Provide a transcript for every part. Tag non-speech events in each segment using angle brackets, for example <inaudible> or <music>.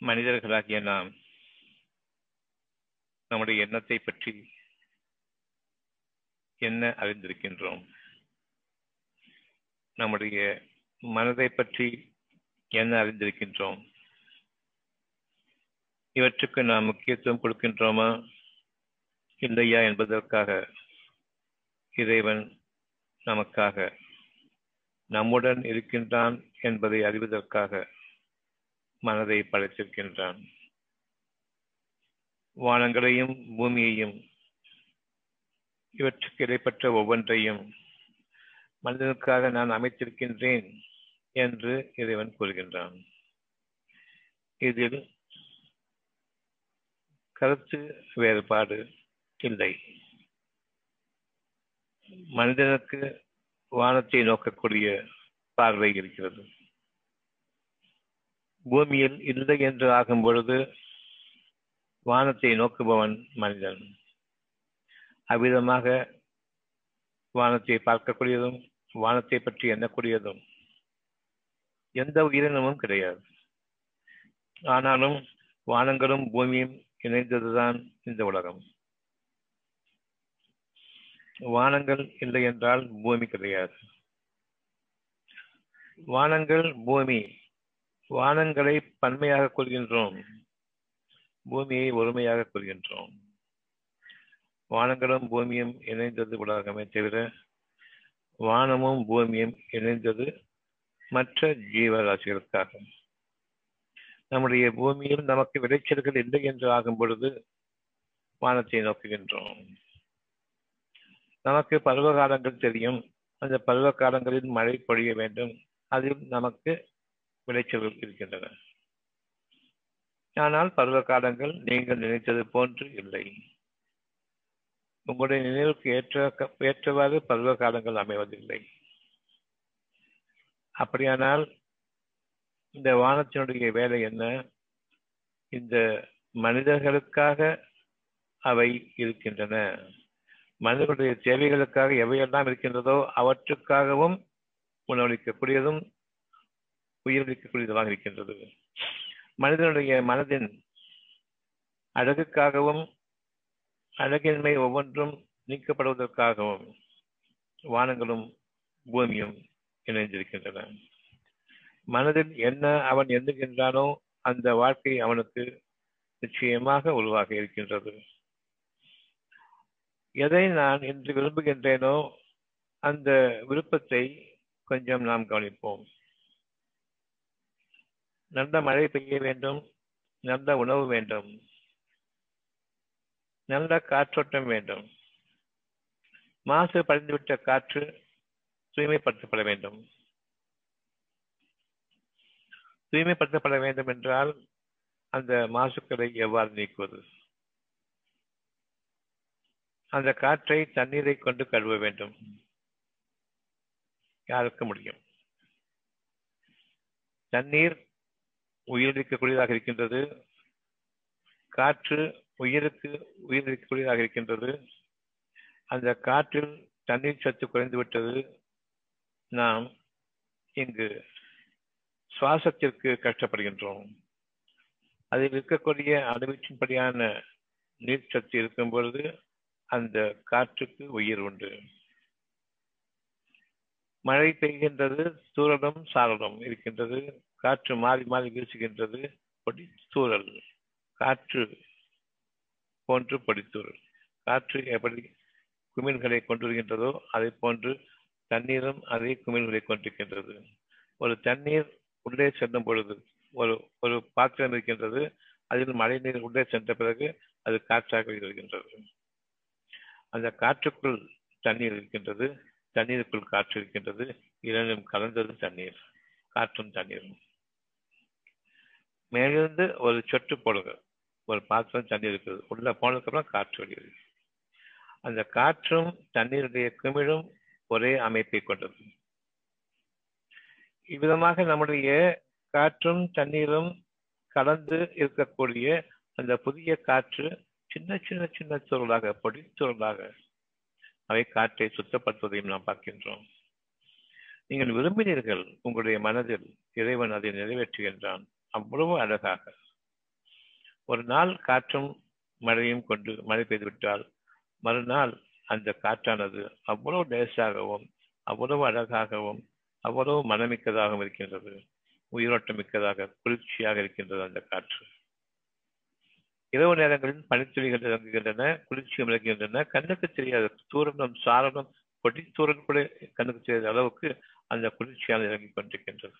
மனிதர்களாகிய நாம் நம்முடைய எண்ணத்தை பற்றி என்ன அறிந்திருக்கின்றோம்? நம்முடைய மனதை பற்றி என்ன அறிந்திருக்கின்றோம்? இவற்றுக்கு நாம் முக்கியத்துவம் கொடுக்கின்றோமா? இல்லையா என்பதற்காக இறைவன் நமக்காக நம்முடன் இருக்கின்றான் என்பதை அறிவதற்காக மனதை படைத்திருக்கின்றான். வானங்களையும் பூமியையும் இவற்றுக்கு இடைப்பட்ட ஒவ்வொன்றையும் மனிதனுக்காக நான் அமைத்திருக்கின்றேன் என்று இறைவன் கூறுகின்றான். இதில் கருத்து வேறுபாடு இல்லை. மனிதனுக்கு வானத்தை நோக்கக்கூடிய பார்வை இருக்கிறது. பூமியில் இல்லை என்று ஆகும் பொழுது வானத்தை நோக்குபவன் மனிதன். அவ்விதமாக வானத்தை பார்க்கக்கூடியதும் வானத்தை பற்றி எண்ணக்கூடியதும் எந்த உயிரினமும் கிடையாது. ஆனாலும் வானங்களும் பூமியும் இணைந்ததுதான் இந்த உலகம். வானங்கள் இல்லை என்றால் பூமி கிடையாது. வானங்கள் பூமி வானங்களை பன்மையாக கொள்கின்றோம். பூமியை ஒருமையாக கொள்கின்றோம். வானங்களும் பூமியும் இணைந்தது உலகமே தவிர வானமும் பூமியும் இணைந்தது மற்ற ஜீவராசிகளுக்காக நம்முடைய பூமியில் நமக்கு விளைச்சல்கள் இல்லை என்று ஆகும் பொழுது வானத்தை நோக்குகின்றோம். நமக்கு பருவ காலங்கள் தெரியும். அந்த பருவ காலங்களில் மழை பொழிய வேண்டும். அதில் நமக்கு விளைச்சல்கள் இருக்கின்றன. ஆனால் பருவ காலங்கள் நீங்கள் நினைத்தது போன்று இல்லை. உங்களுடைய நினைவுக்கு ஏற்ற ஏற்றவாறு பருவ காலங்கள் அமைவதில்லை. அப்படியானால் இந்த வானத்தினுடைய வேலை என்ன? இந்த மனிதர்களுக்காக அவை இருக்கின்றன. மனிதர்களுடைய தேவைகளுக்காக எவையெல்லாம் இருக்கின்றதோ அவற்றுக்காகவும் உணவளிக்கக்கூடியதும் உயிரளிக்கக்கூடியதுமாக இருக்கின்றது. மனிதனுடைய மனதின் அழகுக்காகவும் அழகின்மை ஒவ்வொன்றும் நீக்கப்படுவதற்காகவும் வானங்களும் பூமியும் இணைந்திருக்கின்றன. மனதில் என்ன அவன் எண்ணுகின்றானோ அந்த வாழ்க்கை அவனுக்கு நிச்சயமாக உருவாக இருக்கின்றது. எதை நான் இன்று விரும்புகின்றேனோ அந்த விருப்பத்தை கொஞ்சம் நாம் கவனிப்போம். நல்ல மழை பெய்ய வேண்டும் நல்ல உணவு வேண்டும் நல்ல காற்றோட்டம் வேண்டும். மாசு படிந்துவிட்ட காற்று தூய்மைப்படுத்தப்பட வேண்டும். தூய்மைப்படுத்தப்பட வேண்டும் என்றால் அந்த மாசுக்களை எவ்வாறு நீக்குவது? அந்த காற்றை தண்ணீரை கொண்டு கழுவ வேண்டும். யாருக்கு முடியும்? தண்ணீர் உயிரிழக்கக்கூடியதாக இருக்கின்றது. காற்று உயிருக்கு உயிரிழக்கக்கூடியதாக இருக்கின்றது. அந்த காற்றில் தண்ணீர் சத்து குறைந்துவிட்டது. நாம் இங்கு சுவாசத்திற்கு கஷ்டப்படுகின்றோம். அதில் இருக்கக்கூடிய அளவீச்சின்படியான நீர் சத்து இருக்கும் பொழுது அந்த காற்றுக்கு உயிர் உண்டு. மழை பெய்கின்றது சூழலும் சாரலும் இருக்கின்றது காற்று மாறி மாறி வீசுகின்றது பொடிச்சூழல் காற்று போன்று பொடித்தூரல் காற்று எப்படி குமிழ்களை கொண்டிருக்கின்றதோ அதை போன்று தண்ணீரும் அதே குமிழ்களை கொண்டிருக்கின்றது. ஒரு தண்ணீர் உள்ளே செல்லும் பொழுது ஒரு ஒரு பாத்திரம் இருக்கின்றது அதில் மழை நீர் உள்ளே சென்ற பிறகு அது காற்றாக இருக்கின்றது. அந்த காற்றுக்குள் தண்ணீர் இருக்கின்றது. தண்ணீருக்குள் காற்று இருக்கின்றது இரண்டும் கலந்தது தண்ணீர் காற்றும் தண்ணீரும் மேலிருந்து ஒரு சொட்டு போடுங்க. ஒரு பாத்திரம் தண்ணீர் இருக்குது. உள்ள போனதுக்கப்புறம் காற்று வெளியுது அந்த காற்றும் தண்ணீருடைய குமிழும் ஒரே அமைப்பை கொண்டது. இவ்விதமாக நம்முடைய காற்றும் தண்ணீரும் கலந்து இருக்கக்கூடிய அந்த புதிய காற்று சின்ன சின்ன சின்ன சுருளாக பொடி சுருளாக அவை காற்றை சுத்தப்படுத்துவதையும் நாம் பார்க்கின்றோம். நீங்கள் விரும்பினீர்கள் உங்களுடைய மனதில் இறைவன் அதை நிறைவேற்றுகின்றான். அவ்வளவு அழகாக. ஒரு நாள் காற்றும் மழையும் கொண்டு மழை பெய்துவிட்டால் மறுநாள் அந்த காற்றானது அவ்வளவு லேசாகவும் அவ்வளவு அழகாகவும் அவ்வளவு மனமிக்கதாகவும் இருக்கின்றது. உயிரோட்டம் மிக்கதாக குளிர்ச்சியாக இருக்கின்றது அந்த காற்று. இரவு நேரங்களில் பனித்துளிகள் இறங்குகின்றன குளிர்ச்சி விளங்குகின்றன கண்ணுக்கு தெரியாத தூரணம் சாரணம் கொடி சூரன் கூட கண்ணுக்கு தெரியாத அளவுக்கு அந்த குளிர்ச்சியால் இறங்கிக் கொண்டிருக்கின்றது.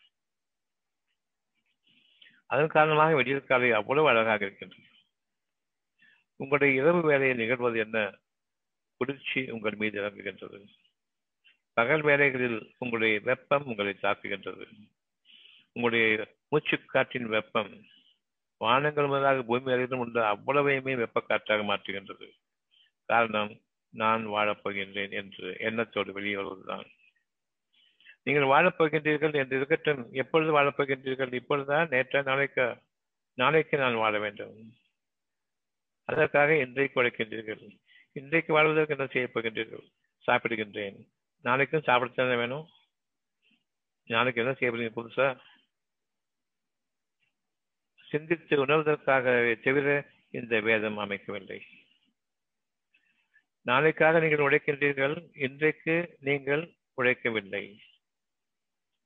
அதன் காரணமாக வெடியல் காலை அவ்வளவு அழகாக இருக்கின்றது. உங்களுடைய இரவு வேலையை நிகழ்வது என்ன? குளிர்ச்சி உங்கள் மீது இறங்குகின்றது. பகல் வேலைகளில் உங்களுடைய வெப்பம் உங்களை தாக்குகின்றது. உங்களுடைய மூச்சுக்காற்றின் வெப்பம் வானங்கள் முதலாக பூமி வரையிலும் உள்ள அவ்வளவையுமே வெப்ப காற்றாக மாற்றுகின்றது. காரணம் நான் வாழப்போகின்றேன் என்று எண்ணத்தோடு வெளியே வருவதுதான். நீங்கள் வாழப்போகின்றீர்கள் என்று இருக்கட்டும் எப்பொழுது வாழப்போகின்றீர்கள்? இப்பொழுதா? நேற்ற நாளைக்கு? நாளைக்கு நான் வாழ வேண்டும். அதற்காக இன்றைக்கு உழைக்கின்றீர்கள். இன்றைக்கு வாழ்வதற்கு என்ன செய்ய போகின்றீர்கள்? சாப்பிடுகின்றேன். நாளைக்கும் சாப்பிடத்தானே வேணும். நாளைக்கு என்ன செய்ய புதுசா? சிந்தித்து உணர்வதற்காகவே தவிர இந்த வேதம் அமைக்கவில்லை. நாளைக்காக நீங்கள் உழைக்கின்றீர்கள் இன்றைக்கு நீங்கள் உழைக்கவில்லை.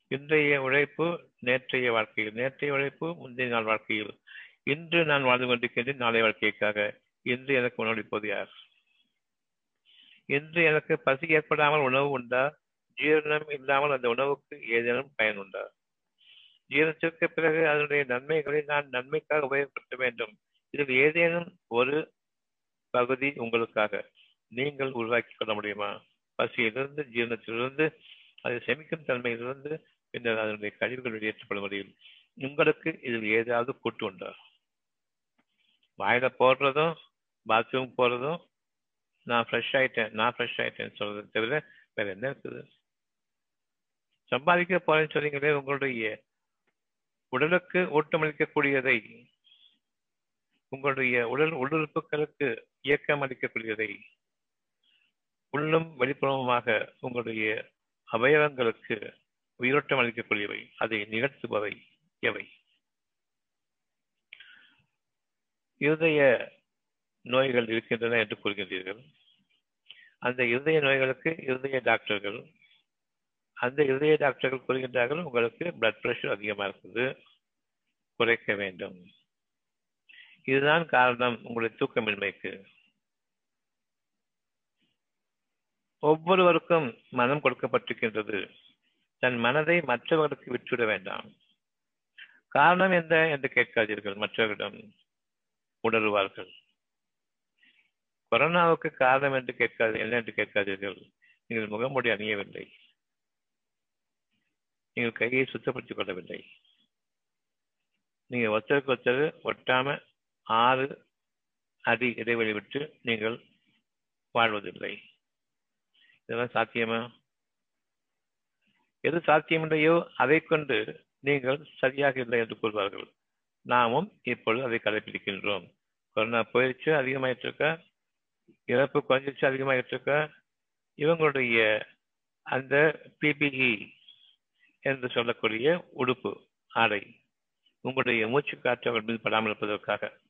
இன்றைய உழைப்பு நேற்றைய வாழ்க்கையில் நேற்றைய உழைப்பு முந்தைய நாள் வாழ்க்கையில். இன்று நான் வாழ்ந்து கொண்டிருக்கின்றேன் நாளை வாழ்க்கைக்காக. இன்று எனக்கு உணவளிப்பது யார்? இன்று எனக்கு பசி ஏற்படாமல் உணவு உண்டா? ஜீரணம் இல்லாமல் அந்த உணவுக்கு ஏதேனும் பயன் உண்டா? ஜீரணத்திற்கு பிறகு அதனுடைய நன்மைகளை நான் நன்மைக்காக உபயோகப்படுத்த வேண்டும். இதில் ஏதேனும் ஒரு பகுதி உங்களுக்காக நீங்கள் உருவாக்கி கொள்ள முடியுமா? பசியிலிருந்து ஜீரணத்திலிருந்து அதை செமிக்கும் தன்மையிலிருந்து பின்னர் அதனுடைய கழிவுகள் வெளியேற்றப்பட முடியும். உங்களுக்கு இதில் ஏதாவது கூட்டு உண்டா? வாயில போடுறதும் பாத்ரூம் போறதும் நான் ஃப்ரெஷ் ஆயிட்டேன் நான் ஃப்ரெஷ் ஆயிட்டேன்னு சொல்றதை தவிர வேற என்ன இருக்குது? சம்பாதிக்க போறேன்னு சொன்னீங்களே உங்களுடைய உடலுக்கு ஊட்டமளிக்கக்கூடியதை உங்களுடைய உடல் உள்ளுறுப்புகளுக்கு இயக்கம் அளிக்கக்கூடியதை உள்ளும் வெளிப்புறமுமாக உங்களுடைய அவயவங்களுக்கு உயிரோட்டம் அளிக்கக்கூடியவை அதை நிகழ்த்துபவை எவை? இருதய நோய்கள் இருக்கின்றன என்று கூறுகின்றீர்கள். அந்த இருதய நோய்களுக்கு இருதய டாக்டர்கள் அந்த இருதய டாக்டர்கள் கூறுகின்றார்கள் உங்களுக்கு பிளட் பிரஷர் அதிகமாக இருக்குது குறைக்க வேண்டும். இதுதான் காரணம் உங்களுடைய தூக்கமின்மைக்கு. ஒவ்வொருவருக்கும் மனம் கொடுக்கப்பட்டிருக்கின்றது. தன் மனதை மற்றவர்களுக்கு விட்டுவிட வேண்டாம். காரணம் என்ன என்று கேட்காதீர்கள் மற்றவர்களிடம் உணருவார்கள். கொரோனாவுக்கு காரணம் என்று கேட்காது என்ன என்று கேட்காதீர்கள். நீங்கள் முகமூடி அணியவில்லை. நீங்கள் கையை சுத்தப்படுத்திக் கொள்ளவில்லை நீங்க ஒருத்தருக்கு ஒருத்தர் ஒட்டாம ஆறு அடி இடைவெளி விட்டு நீங்கள் வாழ்வதில்லை. இதெல்லாம் சாத்தியமா? எது சாத்தியமில்லையோ அதை கொண்டு நீங்கள் சரியாக இல்லை என்று கூறுவார்கள். நாமும் இப்பொழுது அதை கடைபிடிக்கின்றோம் கொரோனா போயிடுச்சு அதிகமாயிட்டு இருக்க இறப்பு குறைஞ்சிச்சு அதிகமாயிட்டு இருக்க இவங்களுடைய அந்த பிபிஇ என்று சொல்லக்கூடிய உடுப்பு ஆடை. உங்களுடைய மூச்சு காற்று அவர்கள் மீது படாமல் இருப்பதற்காக.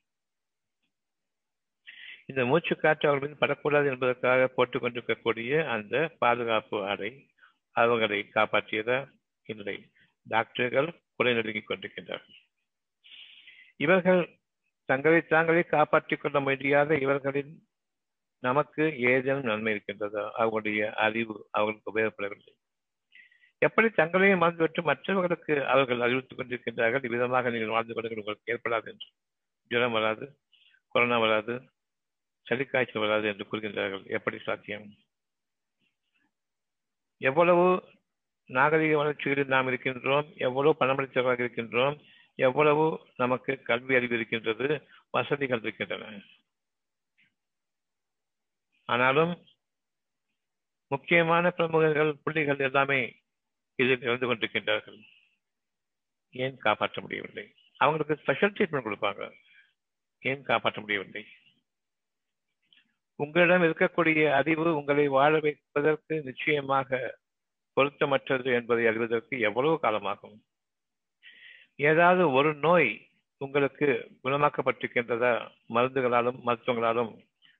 இந்த மூச்சு காற்று அவர்கள் மீது படக்கூடாது என்பதற்காக போட்டுக் கொண்டிருக்கக்கூடிய அந்த பாதுகாப்பு ஆடை அவர்களை காப்பாற்றியதா இல்லை டாக்டர்கள் குறை நடுங்கிக் கொண்டிருக்கின்றார்கள். இவர்கள் தங்களை தாங்களே காப்பாற்றிக் கொள்ள முடியாத இவர்களின் நமக்கு ஏதேனும் நன்மை இருக்கின்றதா? அவர்களுடைய அறிவு அவர்களுக்கு உபயோகப்படவில்லை. எப்படி தங்களையும் மறந்துவிட்டு மற்றவர்களுக்கு அவர்கள் அறிவித்துக் கொண்டிருக்கின்றார்கள் இவ்விதமாக நீங்கள் வாழ்ந்து கொண்டு உங்களுக்கு ஏற்படாது என்று. ஜுரம் வராது கொரோனா வராது சளிக்காய்ச்சல் வராது என்று கூறுகின்றார்கள். எப்படி சாத்தியம்? எவ்வளவு நாகரிக வளர்ச்சிகளில் நாம் இருக்கின்றோம் எவ்வளவு பணமளித்தவராக இருக்கின்றோம் எவ்வளவு நமக்கு கல்வி அறிவு இருக்கின்றது வசதிகள் இருக்கின்றன. ஆனாலும் முக்கியமான பிரமுகர்கள் புள்ளிகள் எல்லாமே இதில் இருந்து கொண்டிருக்கின்றார்கள். ஏன் காப்பாற்ற முடியவில்லை? அவங்களுக்கு ஸ்பெஷல் ட்ரீட்மெண்ட் கொடுப்பாங்க. ஏன் காப்பாற்ற முடியவில்லை? உங்களிடம் இருக்கக்கூடிய அறிவு உங்களை வாழ வைப்பதற்கு நிச்சயமாக பொருத்தமற்றது என்பதை அறிவதற்கு எவ்வளவு காலமாகும்? ஏதாவது ஒரு நோய் உங்களுக்கு குணமாக்கப்பட்டிருக்கின்றதா? மருந்துகளாலும் மருத்துவங்களாலும்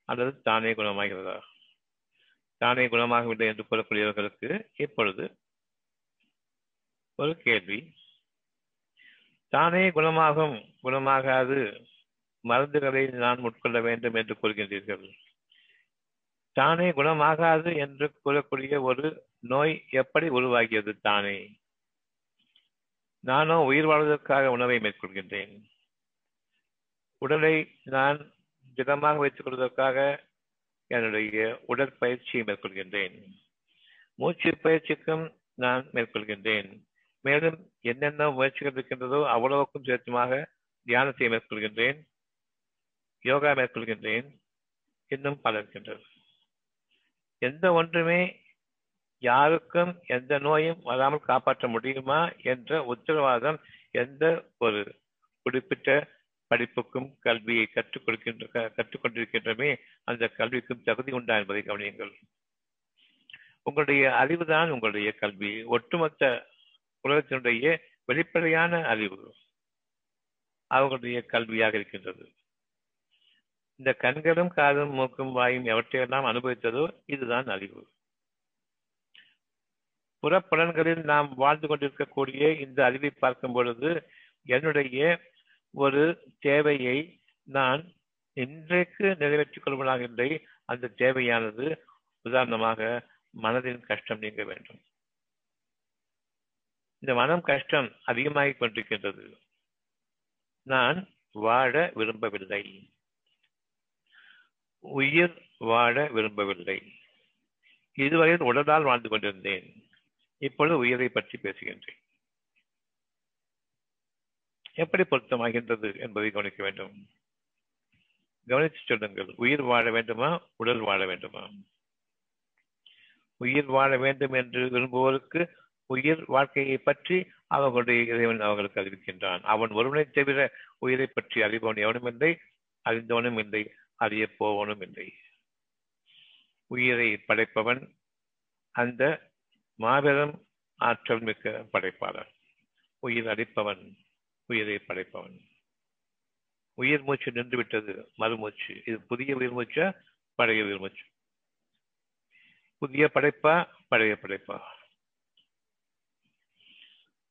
அல்லது தானே குணமாகிறதா? தானே குணமாகவில்லை என்று கூறக்கூடியவர்களுக்கு இப்பொழுது ஒரு கேள்வி. தானே குணமாகும் குணமாகாது. மருந்துகளை நான் உட்கொள்ள வேண்டும் என்று கூறுகின்றீர்கள். தானே குணமாகாது என்று கூறக்கூடிய ஒரு நோய் எப்படி உருவாகியது தானே? நானோ உயிர் வாழ்வதற்காக உணவை மேற்கொள்கின்றேன். உடலை நான் திடமாக வைத்துக் கொள்வதற்காக என்னுடைய உடற்பயிற்சியை மேற்கொள்கின்றேன். மூச்சு பயிற்சிக்கும் நான் மேற்கொள்கின்றேன். மேலும் என்னென்ன முயற்சிகள் இருக்கின்றதோ அவ்வளவுக்கும் சேர்த்துமாக தியானத்தை மேற்கொள்கின்றேன் யோகா மேற்கொள்கின்றேன் இன்னும் பல இருக்கின்றது எந்த ஒன்றுமே யாருக்கும் எந்த நோயும் வராமல் காப்பாற்ற முடியுமா என்ற உத்தரவாதம் எந்த ஒரு குறிப்பிட்ட படிப்புக்கும் கல்வியை கற்றுக் கொடுக்கின்ற கற்றுக்கொண்டிருக்கின்றமே அந்த கல்விக்கும் தகுதி உண்டா என்பதை கவனியுங்கள். உங்களுடைய அறிவுதான் உங்களுடைய கல்வி. ஒட்டுமொத்த உலகத்தினுடைய வெளிப்படையான அறிவு அவர்களுடைய கல்வியாக இருக்கின்றது. இந்த கண்களும் காதும் மூக்கும் வாயும் எவற்றையெல்லாம் அனுபவித்ததோ இதுதான் அறிவு. புறப்பலன்களில் நாம் வாழ்ந்து கொண்டிருக்கக்கூடிய இந்த அறிவை பார்க்கும் பொழுது என்னுடைய ஒரு தேவையை நான் இன்றைக்கு நிறைவேற்றிக் கொள்வதாக இல்லை. அந்த தேவையானது உதாரணமாக மனதின் கஷ்டம் நீங்க வேண்டும். இந்த மனம் கஷ்டம் அதிகமாகிக் கொண்டிருக்கின்றது. நான் வாழ விரும்பவில்லை. உயிர் வாழ விரும்பவில்லை. இதுவரையில் உடலால் வாழ்ந்து கொண்டிருந்தேன். இப்பொழுது உயிரை பற்றி பேசுகின்றேன். எப்படி பொருத்தமாகின்றது என்பதை கவனிக்க வேண்டும். கவனித்து சொல்லுங்கள். உயிர் வாழ வேண்டுமா? உடல் வாழ வேண்டுமா? உயிர் வாழ வேண்டும் என்று விரும்புவோருக்கு உயிர் வாழ்க்கையை பற்றி அவர்களுடைய இறைவன் அவர்களுக்கு அறிவிக்கின்றான். அவன் ஒருவனை தவிர உயிரை பற்றி அறிபவன் எவனும் இல்லை அறிந்தவனும் இல்லை அறிய போவனும் இல்லை. உயிரை படைப்பவன் அந்த மாபெரும் ஆற்றல் மிக்க படைப்பாளர் உயிர் அடிப்பவன் உயிரை படைப்பவன். உயிர் மூச்சு நின்று விட்டது மறுமூச்சு. இது புதிய உயிர் மூச்சா பழைய உயிர் மூச்சு? புதிய படைப்பா பழைய படைப்பா?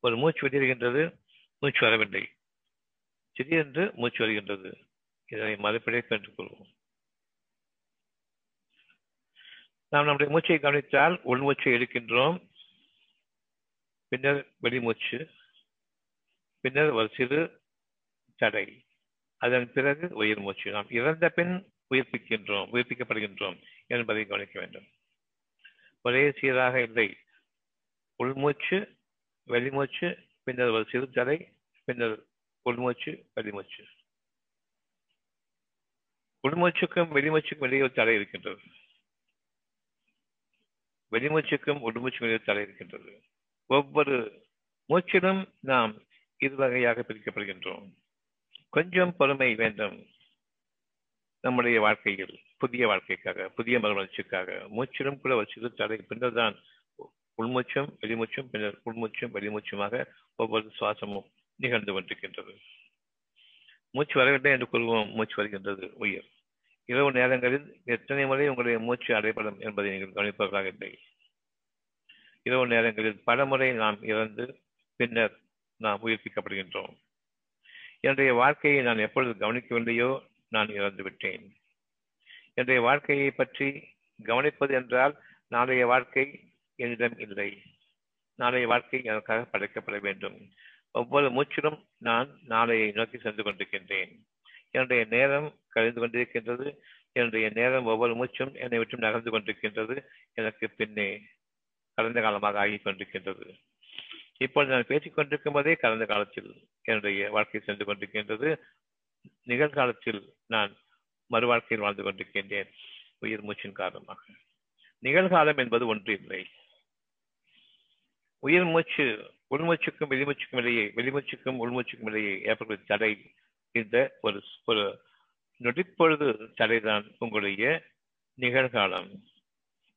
ஒரு மூச்சு வெளியிருக்கின்றது மூச்சு வரவில்லை. திடீரென்று மூச்சு வருகின்றது. இதனை மறுபடியும் கற்றுக்கொள்வோம் கொள்வோம் நாம் நம்முடைய மூச்சை கவனித்தால் உள்மூச்சை எடுக்கின்றோம். பின்னர் வெளிமூச்சு பின்னர் ஒரு சிறு தடை. அதன் பிறகு உயிர் மூச்சு. நாம் இறந்த பின் உயிர்ப்பிக்கின்றோம் உயிர்ப்பிக்கப்படுகின்றோம் என்பதை கவனிக்க வேண்டும். ஒரே சீராக இல்லை. உள்மூச்சு வெளிமூச்சு பின்னர் ஒரு சிறு தலை பின்னர் உள்மூச்சு வெளிமூச்சு. உள்மூச்சுக்கும் வெளிமூச்சுக்கும் இடையே ஒரு தடை இருக்கின்றது. வெளிமூச்சுக்கும் உள்மூச்சுக்கும் இடையே தடை இருக்கின்றது. ஒவ்வொரு மூச்சிலும் நாம் இரு வகையாக பிரிக்கப்படுகின்றோம். கொஞ்சம் பொறுமை வேண்டும் நம்முடைய வாழ்க்கையில் புதிய வாழ்க்கைக்காக புதிய மறுமலர்ச்சிக்காக. மூச்சிலும் கூட ஒரு சிறு தடை பின்னர் தான் உள்மூச்சும் வெளிமூச்சும் பின்னர் உள்மூச்சும் வெளிமூச்சுமாக ஒவ்வொரு சுவாசமும் நிகழ்ந்து கொண்டிருக்கின்றது. மூச்சு வரவில்லை என்று கூறுவோம் மூச்சு வருகின்றது உயிர். இரவு நேரங்களில் எத்தனை முறை உங்களுடைய மூச்சு அடைபடும் என்பதை நீங்கள் கவனிப்பவர்களாக இல்லை. இரவு நேரங்களில் பல முறை நாம் இறந்து பின்னர் நாம் உயிர்ப்பிக்கப்படுகின்றோம். என்னுடைய வாழ்க்கையை நான் எப்பொழுது கவனிக்கவில்லையோ நான் இறந்து விட்டேன். என்னுடைய வாழ்க்கையை பற்றி கவனிப்பது என்றால் நாளைய வாழ்க்கை என்னிடம் இல்லை. நாளைய வாழ்க்கை எனக்காக படைக்கப்பட வேண்டும். ஒவ்வொரு மூச்சிலும் நான் நாளையை நோக்கி சென்று கொண்டிருக்கின்றேன். என்னுடைய நேரம் கழிந்து கொண்டிருக்கின்றது. என்னுடைய நேரம் ஒவ்வொரு மூச்சும் என்னை விட்டு நகர்ந்து கொண்டிருக்கின்றது. எனக்கு பின்னே கடந்த காலமாக ஆகிக் கொண்டிருக்கின்றது. இப்பொழுது நான் பேசிக் கொண்டிருக்கும் போதே கடந்த காலத்தில் என்னுடைய வாழ்க்கை சென்று கொண்டிருக்கின்றது. நிகழ்காலத்தில் நான் மறு வாழ்க்கையில் வாழ்ந்து கொண்டிருக்கின்றேன். உயிர் மூச்சின் காரணமாக. நிகழ்காலம் என்பது ஒன்று இல்லை. உயிர் மூச்சு உள்மூச்சுக்கும் வெளிமூச்சுக்கும் இடையே வெளிமூச்சுக்கும் உள்மூச்சுக்கும் இடையே ஏற்படும் தடை இந்த ஒரு ஒரு நொடிப்பொழுது தடைதான் உங்களுடைய நிகழ்காலம்.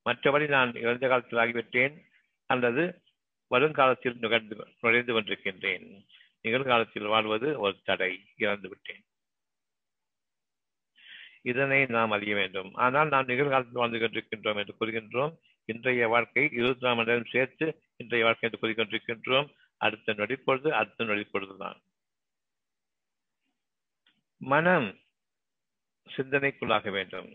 மற்றபடி நான் இறந்த காலத்தில் ஆகிவிட்டேன் அல்லது வருங்காலத்தில் நுகர்ந்து நுழைந்து கொண்டிருக்கின்றேன். நிகழ்காலத்தில் வாழ்வது ஒரு தடை இறந்து விட்டேன். இதனை நாம் அறிய வேண்டும். ஆனால் நாம் நிகழ்காலத்தில் வாழ்ந்து கொண்டிருக்கின்றோம் என்று கூறுகின்றோம். இன்றைய வாழ்க்கை இருபத்தி நாலாம் நேரம் சேர்த்து இன்றைய வாழ்க்கை என்று கூறிக்கொண்டிருக்கின்றோம். அடுத்த நொடிப்பொழுது அடுத்த நொடிப்பொழுதுதான் மனம் சிந்தனைக்குள்ளாக வேண்டும்.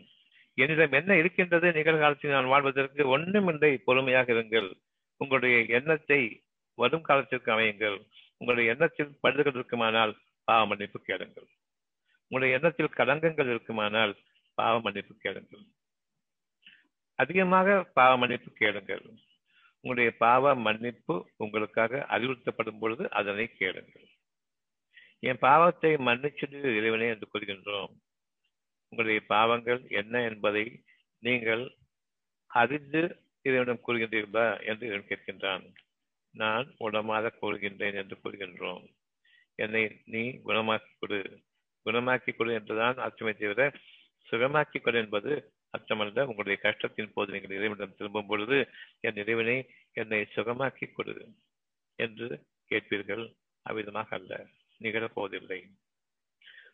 என்னிடம் என்ன இருக்கின்றது? நிகழ்காலத்தில் நான் வாழ்வதற்கு ஒன்றுமில்லை பொறுமையாக இருங்கள். உங்களுடைய எண்ணத்தை வரும் காலத்திற்கு அமையுங்கள். உங்களுடைய எண்ணத்தில் பழுதுகள் இருக்குமானால் பாவ மன்னிப்பு கேளுங்கள். உங்களுடைய எண்ணத்தில் கலங்கங்கள் இருக்குமானால் பாவ மன்னிப்பு கேளுங்கள். அதிகமாக பாவ மன்னிப்பு கேளுங்கள். உங்களுடைய பாவ மன்னிப்பு உங்களுக்காக அறிவுறுத்தப்படும் பொழுது அதனை கேளுங்கள். என் பாவத்தை மன்னிச்சது இறைவனே என்று கூறுகின்றோம். உங்களுடைய பாவங்கள் என்ன என்பதை நீங்கள் அறிந்து இறைவனிடம் கூறுகின்றீர்களா என்று இவன் கேட்கின்றான். நான் உடமாக கூறுகின்றேன் என்று கூறுகின்றோம். என்னை நீ குணமாக்கி கொடு. குணமாக்கி கொடு என்றுதான் அர்த்தமே தவிர சுகமாக்கி கொடு என்பது அச்சமல்ல உங்களுடைய கஷ்டத்தின் போது நீங்கள் இறைவனிடம் திரும்பும் பொழுது என் இறைவனை என்னை சுகமாக்கி கொடு என்று கேட்பீர்கள். அவ்விதமாக அல்ல. நிகழப்போவதில்லை.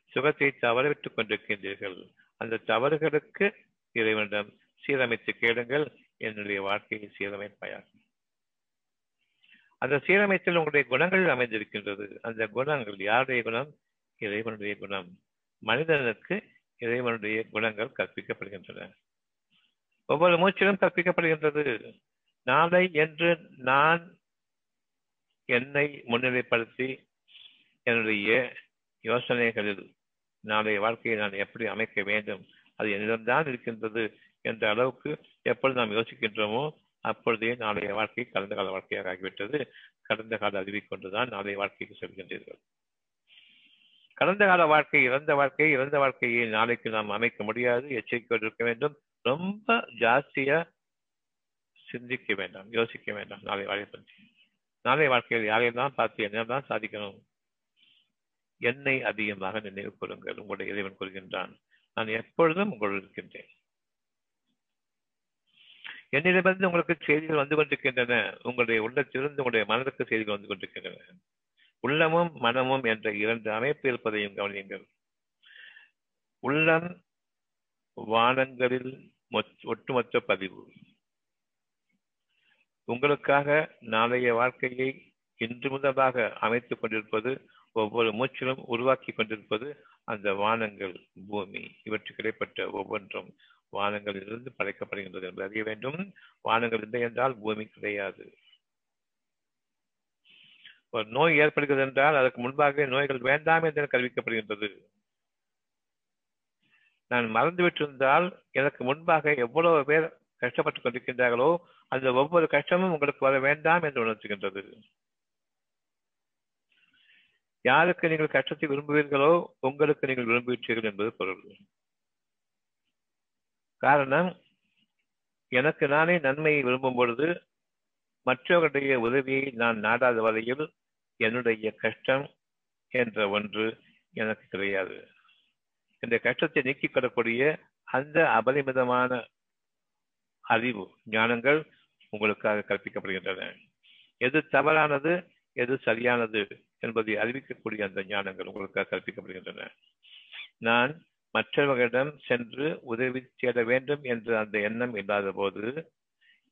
சுகத்தை தவறவிட்டுக் கொண்டிருக்கின்றீர்கள். அந்த தவறுகளுக்கு இறைவனிடம் சீரமைத்து கேளுங்கள். என்னுடைய வாழ்க்கையை சீரமைப்பாயாகும் அந்த சீரமைத்தல் உங்களுடைய குணங்கள் அமைந்திருக்கின்றது. அந்த குணங்கள் யாருடைய குணம்? இறைவனுடைய குணம். மனிதனுக்கு இறைவனுடைய குணங்கள் கற்பிக்கப்படுகின்றன. ஒவ்வொரு மூச்சிலும் கற்பிக்கப்படுகின்றது. நாளை என்று நான் என்னை முன்னிலைப்படுத்தி என்னுடைய யோசனைகளில் நாளைய வாழ்க்கையை நான் எப்படி அமைக்க வேண்டும் அது என்னிடம்தான் இருக்கின்றது என்ற அளவுக்கு எப்பொழுது நாம் யோசிக்கின்றோமோ அப்பொழுதே நாளைய வாழ்க்கை கடந்த கால வாழ்க்கையாக ஆகிவிட்டது. கடந்த கால அறிவை கொண்டுதான் நாளைய வாழ்க்கைக்கு செல்கின்றீர்கள். கடந்த கால வாழ்க்கை இறந்த வாழ்க்கை இறந்த வாழ்க்கையை நாளைக்கு நாம் அமைக்க முடியாது எச்சரிக்கையோடு இருக்க வேண்டும். ரொம்ப ஜாஸ்தியா சிந்திக்க வேண்டாம் யோசிக்க வேண்டாம் நாளை வாழ்க்கை பற்றி. நாளை வாழ்க்கையில் யாரையெல்லாம் பார்த்து என்னதான் சாதிக்கணும்? என்னை அதிகமாக நினைவு கூறுங்கள் உங்களுடைய இறைவன் கூறுகின்றான். நான் எப்பொழுதும் உங்களுடன் இருக்கின்றேன். என்னிடமிருந்து உங்களுக்கு செய்திகள் வந்து கொண்டிருக்கின்றன உங்களுடைய உள்ளத்திலிருந்து உங்களுடைய மனதுக்கு செய்திகள் வந்து கொண்டிருக்கின்றன. உள்ளமும் மனமும் என்ற இரண்டு அமைப்பு இருப்பதையும் கவனியுங்கள். உள்ளம் வானங்களில் ஒட்டுமொத்த பதிவு. உங்களுக்காக நாளைய வாழ்க்கையை இன்று முதலாக அமைத்துக் கொண்டிருப்பது ஒவ்வொரு மூச்சிலும் உருவாக்கி கொண்டிருப்பது அந்த வானங்கள் பூமி. இவற்றுக்கு இடைப்பட்ட ஒவ்வொன்றும் வானங்களிலிருந்து படைக்கப்படுகின்றது என்பதை அறிய வேண்டும். வானங்கள் இல்லை என்றால் பூமி கிடையாது. ஒரு நோய் ஏற்படுகிறது என்றால் அதற்கு முன்பாகவே நோய்கள் வேண்டாம் என்று கல்விக்கப்படுகின்றது. நான் மறந்துவிட்டிருந்தால் எனக்கு முன்பாக எவ்வளவு பேர் கஷ்டப்பட்டுக் கொண்டிருக்கின்றார்களோ அந்த ஒவ்வொரு கஷ்டமும் உங்களுக்கு வர வேண்டாம் என்று உணர்த்துகின்றது. யாருக்கு நீங்கள் கஷ்டத்தை விரும்புவீர்களோ உங்களுக்கு நீங்கள் விரும்புகிறீர்கள் என்பது பொருள். காரணம் எனக்கு நானே நன்மையை விரும்பும் பொழுது மற்றவர்களுடைய உதவியை நான் நாடாத வரையில் என்னுடைய கஷ்டம் என்ற ஒன்று எனக்கு கிடையாது. இந்த கஷ்டத்தை நீக்கிக் கொள்ளக்கூடிய அந்த அபரிமிதமான அறிவு ஞானங்கள் உங்களுக்காக கற்பிக்கப்படுகின்றன. எது தவறானது எது சரியானது என்பதை அறிவிக்கக்கூடிய அந்த ஞானங்கள் உங்களுக்காக கற்பிக்கப்படுகின்றன. நான் மற்றவர்களிடம் சென்று உதவி தேட வேண்டும் என்ற அந்த எண்ணம் இல்லாத போது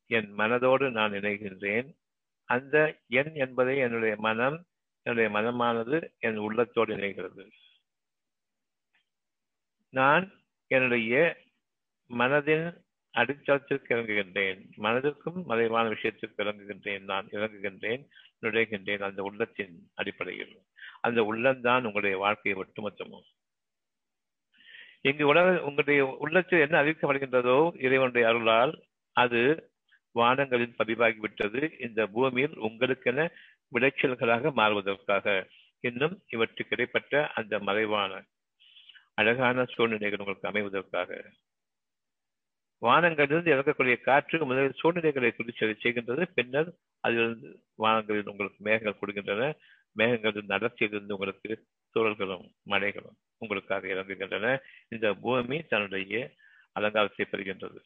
என் மனதோடு நான் இணைகின்றேன். அந்த எண் என்பதை என்னுடைய மனம் என்னுடைய மனமானது என் உள்ளத்தோடு இணைகிறது. நான் என்னுடைய மனதின் அடித்தளத்திற்கு இறங்குகின்றேன். மனதிற்கும் மறைவான விஷயத்திற்கு இறங்குகின்றேன். நான் இறங்குகின்றேன் நுழைகின்றேன் அந்த உள்ளத்தின் அடிப்படையில். அந்த உள்ளம்தான் உங்களுடைய வாழ்க்கையை ஒட்டுமொத்தமும் இங்கு உலக உங்களுடைய உள்ளத்தில் என்ன அறிவிக்கப்படுகின்றதோ இறைவனுடைய அருளால் அது வானங்களில் பதிவாகிவிட்டது. இந்த பூமியில் உங்களுக்கென விளைச்சல்களாக மாறுவதற்காக இன்னும் இவற்றுக்கு இடைப்பட்ட அந்த மறைவான அழகான சூழ்நிலைகள் உங்களுக்கு அமைவதற்காக. வானங்களிலிருந்து இறக்கக்கூடிய காற்று முதலில் சூழ்நிலைகளை குறிச்சதை செய்கின்றது. பின்னர் அதிலிருந்து வானங்களில் உங்களுக்கு மேகங்கள் கொடுக்கின்றன. மேகங்களின் நடத்தியிலிருந்து உங்களுக்கு சூழல்களும் மழைகளும் உங்களுக்காக இறங்குகின்றன. இந்த பூமி தன்னுடைய அலங்காரத்தை பெறுகின்றது.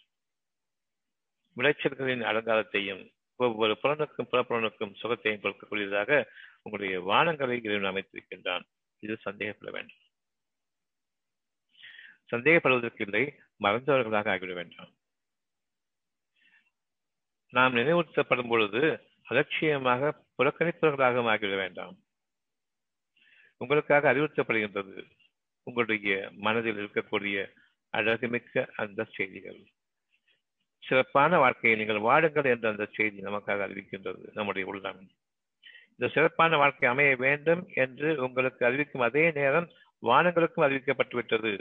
விளைச்சல்களின் அலங்காரத்தையும் ஒவ்வொரு புலனுக்கும் புலப்புலனுக்கும் சுகத்தையும் கொடுக்கக்கூடியதாக உங்களுடைய வானங்களை இறைவன் அமைத்திருக்கின்றான். இது சந்தேகப்பட வேண்டும். சந்தேகப்படுவதற்கு இல்லை மறந்தவர்களாக ஆகிவிட வேண்டாம். நாம் நினைவுறுத்தப்படும் பொழுது அலட்சியமாக புறக்கணிப்பவர்களாகவும் ஆகிவிட வேண்டாம். உங்களுக்காக அறிவுறுத்தப்படுகின்றது உங்களுடைய மனதில் இருக்கக்கூடிய அழகுமிக்க அந்த செய்திகள். சிறப்பான வாழ்க்கையை நீங்கள் வாடுங்கள் என்ற அந்த செய்தி நமக்காக அறிவிக்கின்றது நம்முடைய உள்ளம். இந்த சிறப்பான வாழ்க்கை அமைய வேண்டும் என்று உங்களுக்கு அறிவிக்கும் அதே நேரம் வானங்களுக்கும் அறிவிக்கப்பட்டுவிட்டது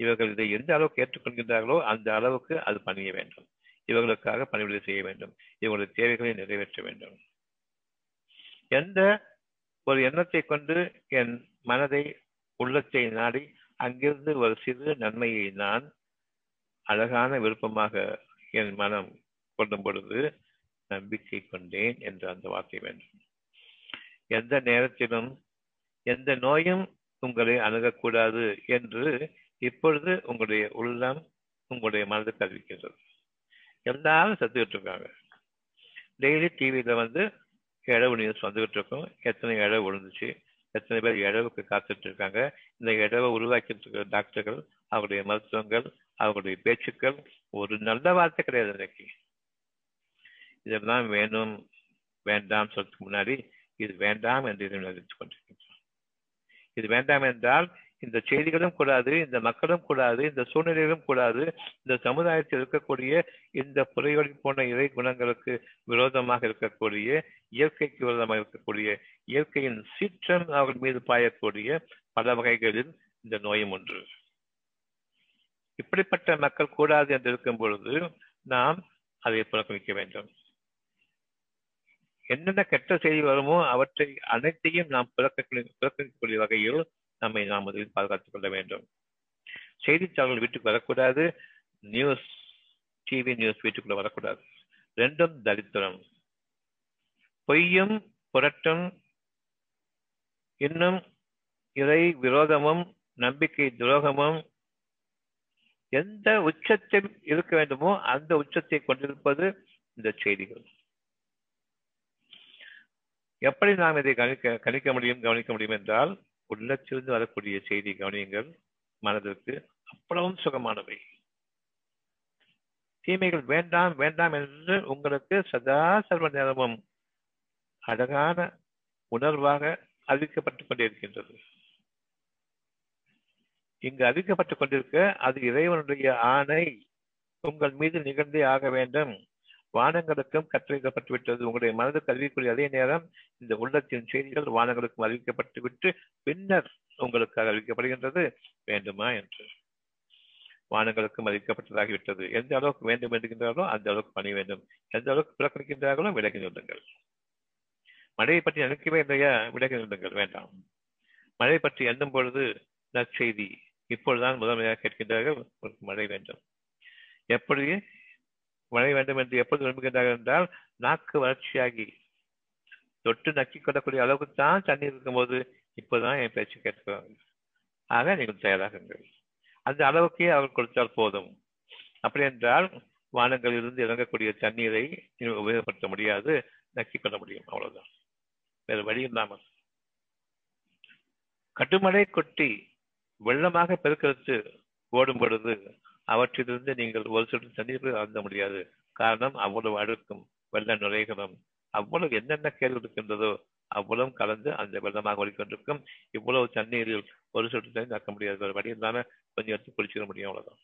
இவர்கள் இதை எந்த அளவுக்கு ஏற்றுக்கொள்கின்றார்களோ அந்த அளவுக்கு அது பணிய வேண்டும். இவர்களுக்காக பணிவிடை செய்ய வேண்டும். இவங்களுடைய தேவைகளை நிறைவேற்ற வேண்டும். எந்த ஒரு எண்ணத்தை கொண்டு என் மனதை உள்ளத்தை நாடி அங்கிருந்து ஒரு சிறு நன்மையை நான் அழகான விருப்பமாக என் மனம் கொள்ளும் பொழுது நம்பிக்கை கொண்டேன் என்று அந்த வார்த்தை வேண்டும். எந்த நேரத்திலும் எந்த நோயும் உங்களை அணுகக்கூடாது என்று இப்பொழுது உங்களுடைய உள்ளம் உங்களுடைய மனதுக்கு அறிவிக்கின்றது எல்லாரும் சத்துக்கிட்டு இருக்காங்க டெய்லி டிவியில வந்து இழவு நியூஸ் வந்துகிட்டு இருக்கும் எத்தனை இழவு விழுந்துச்சு எத்தனை பேர் இழவுக்கு காத்துட்டு இருக்காங்க. இந்த இழவை உருவாக்கிட்டு இருக்கிற டாக்டர்கள் அவருடைய மருத்துவங்கள் அவர்களுடைய பேச்சுக்கள் ஒரு நல்ல வார்த்தை கிடையாது இன்னைக்கு இதெல்லாம் வேணும் வேண்டாம் சொல்றதுக்கு முன்னாடி இது வேண்டாம் என்று நினைத்துக் கொண்டிருக்கின்றோம். இது வேண்டாம் என்றால் இந்த செய்திகளும் கூடாது இந்த மக்களும் கூடாது இந்த சூழ்நிலைகளும் கூடாது இந்த சமுதாயத்தில் இருக்கக்கூடிய இந்த புறையொலி போன்ற இறை குணங்களுக்கு விரோதமாக இருக்கக்கூடிய இயற்கைக்கு விரோதமாக இருக்கக்கூடிய இயற்கையின் சீற்றம் அவர்கள் மீது பாயக்கூடிய பல வகைகளில் இந்த நோயும் ஒன்று. இப்படிப்பட்ட மக்கள் கூடாது என்று இருக்கும் பொழுது நாம் அதை புறக்கணிக்க வேண்டும். என்னென்ன கெட்ட செய்தி வருமோ அவற்றை அனைத்தையும் நாம் புறக்கணிக்கக்கூடிய வகையில் நம்மை நாம் முதலில் பாதுகாத்துக் கொள்ள வேண்டும். செய்தித்தாள்கள் வீட்டுக்கு வரக்கூடாது நியூஸ் டிவி நியூஸ் வீட்டுக்குள்ள வரக்கூடாது. ரெண்டும் தரித்திரம். பொய்யும் புரட்டும் இன்னும் இறை விரோதமும் நம்பிக்கை துரோகமும் எந்த உச்சத்தில் இருக்க வேண்டுமோ அந்த உச்சத்தை கொண்டிருப்பது இந்த செய்திகள். எப்படி நாம் இதை கணிக்க கணிக்க முடியும் கவனிக்க முடியும் என்றால் உள்ளத்திலிருந்து வரக்கூடிய செய்தி கவனியங்கள். மனதிற்கு அவ்வளவும் சுகமானவை. தீமைகள் வேண்டாம் வேண்டாம் என்று உங்களுக்கு சதா சர்வ நேரமும் அழகான உணர்வாக அறிவிக்கப்பட்டுக் கொண்டிருக்கின்றது இங்கு அறிவிக்கப்பட்டுக் கொண்டிருக்க அது இறைவனுடைய ஆணை உங்கள் மீது நிகழ்ந்தே ஆக வேண்டும். வானங்களுக்கும் கற்றளிக்கப்பட்டுவிட்டது உங்களுடைய மனதுக்கு அறிவிக்கூடிய அதே நேரம் இந்த உள்ளத்தின் செய்திகள் வானங்களுக்கும் அறிவிக்கப்பட்டுவிட்டு பின்னர் உங்களுக்காக அறிவிக்கப்படுகின்றது. வேண்டுமா என்று. வானங்களுக்கும் அறிவிக்கப்பட்டதாகிவிட்டது. எந்த அளவுக்கு வேண்டும் என்கின்றார்களோ அந்த அளவுக்கு பணி வேண்டும். எந்த அளவுக்கு புறக்கணிக்கின்றார்களோ விலகி நிறுத்துங்கள் மழையை பற்றி நினைக்கவே இல்லையா? விலகி நிறுத்துங்கள் வேண்டாம். மழை பற்றி எண்ணும் பொழுது நற்செய்தி. இப்பொழுதுதான் முதன்மையாக கேட்கின்றார்கள் மழை வேண்டும். எப்படி மழை வேண்டும் என்று எப்பொழுது விரும்புகின்றார்கள் என்றால் நாக்கு வளர்ச்சியாகி தொட்டு நக்கி கொள்ளக்கூடிய அளவுக்கு தான் தண்ணீர் இருக்கும்போது இப்போதான் என் பேச்சு கேட்கிறாங்க ஆக நீங்கள் தயாராகுங்கள் அந்த அளவுக்கே அவர் கொடுத்தால் போதும். அப்படி என்றால் வானங்களில் இருந்து இறங்கக்கூடிய தண்ணீரை உபயோகப்படுத்த முடியாது நக்கி கொள்ள முடியும். அவ்வளவுதான். வேறு வழி இல்லாமல். கடுமழை கொட்டி வெள்ளமாக பெருக்கெடுத்து ஓடும் பொழுது அவற்றிலிருந்து நீங்கள் ஒரு சொட்டு தண்ணீர் அருந்த முடியாது. காரணம் அவ்வளவு அழுக்கும் வெள்ள நுரைகளும் அவ்வளவு என்னென்ன கேள்வி இருக்கின்றதோ அவ்வளவு கலந்து அந்த வெள்ளமாக ஓடிக்கொண்டிருக்கும். இவ்வளவு தண்ணீரில் ஒரு சொட்டு தண்ணீர் நடக்க முடியாது. ஒரு வழி இல்லாம கொஞ்சம் எடுத்து குளிச்சுக்க முடியும் அவ்வளவுதான்.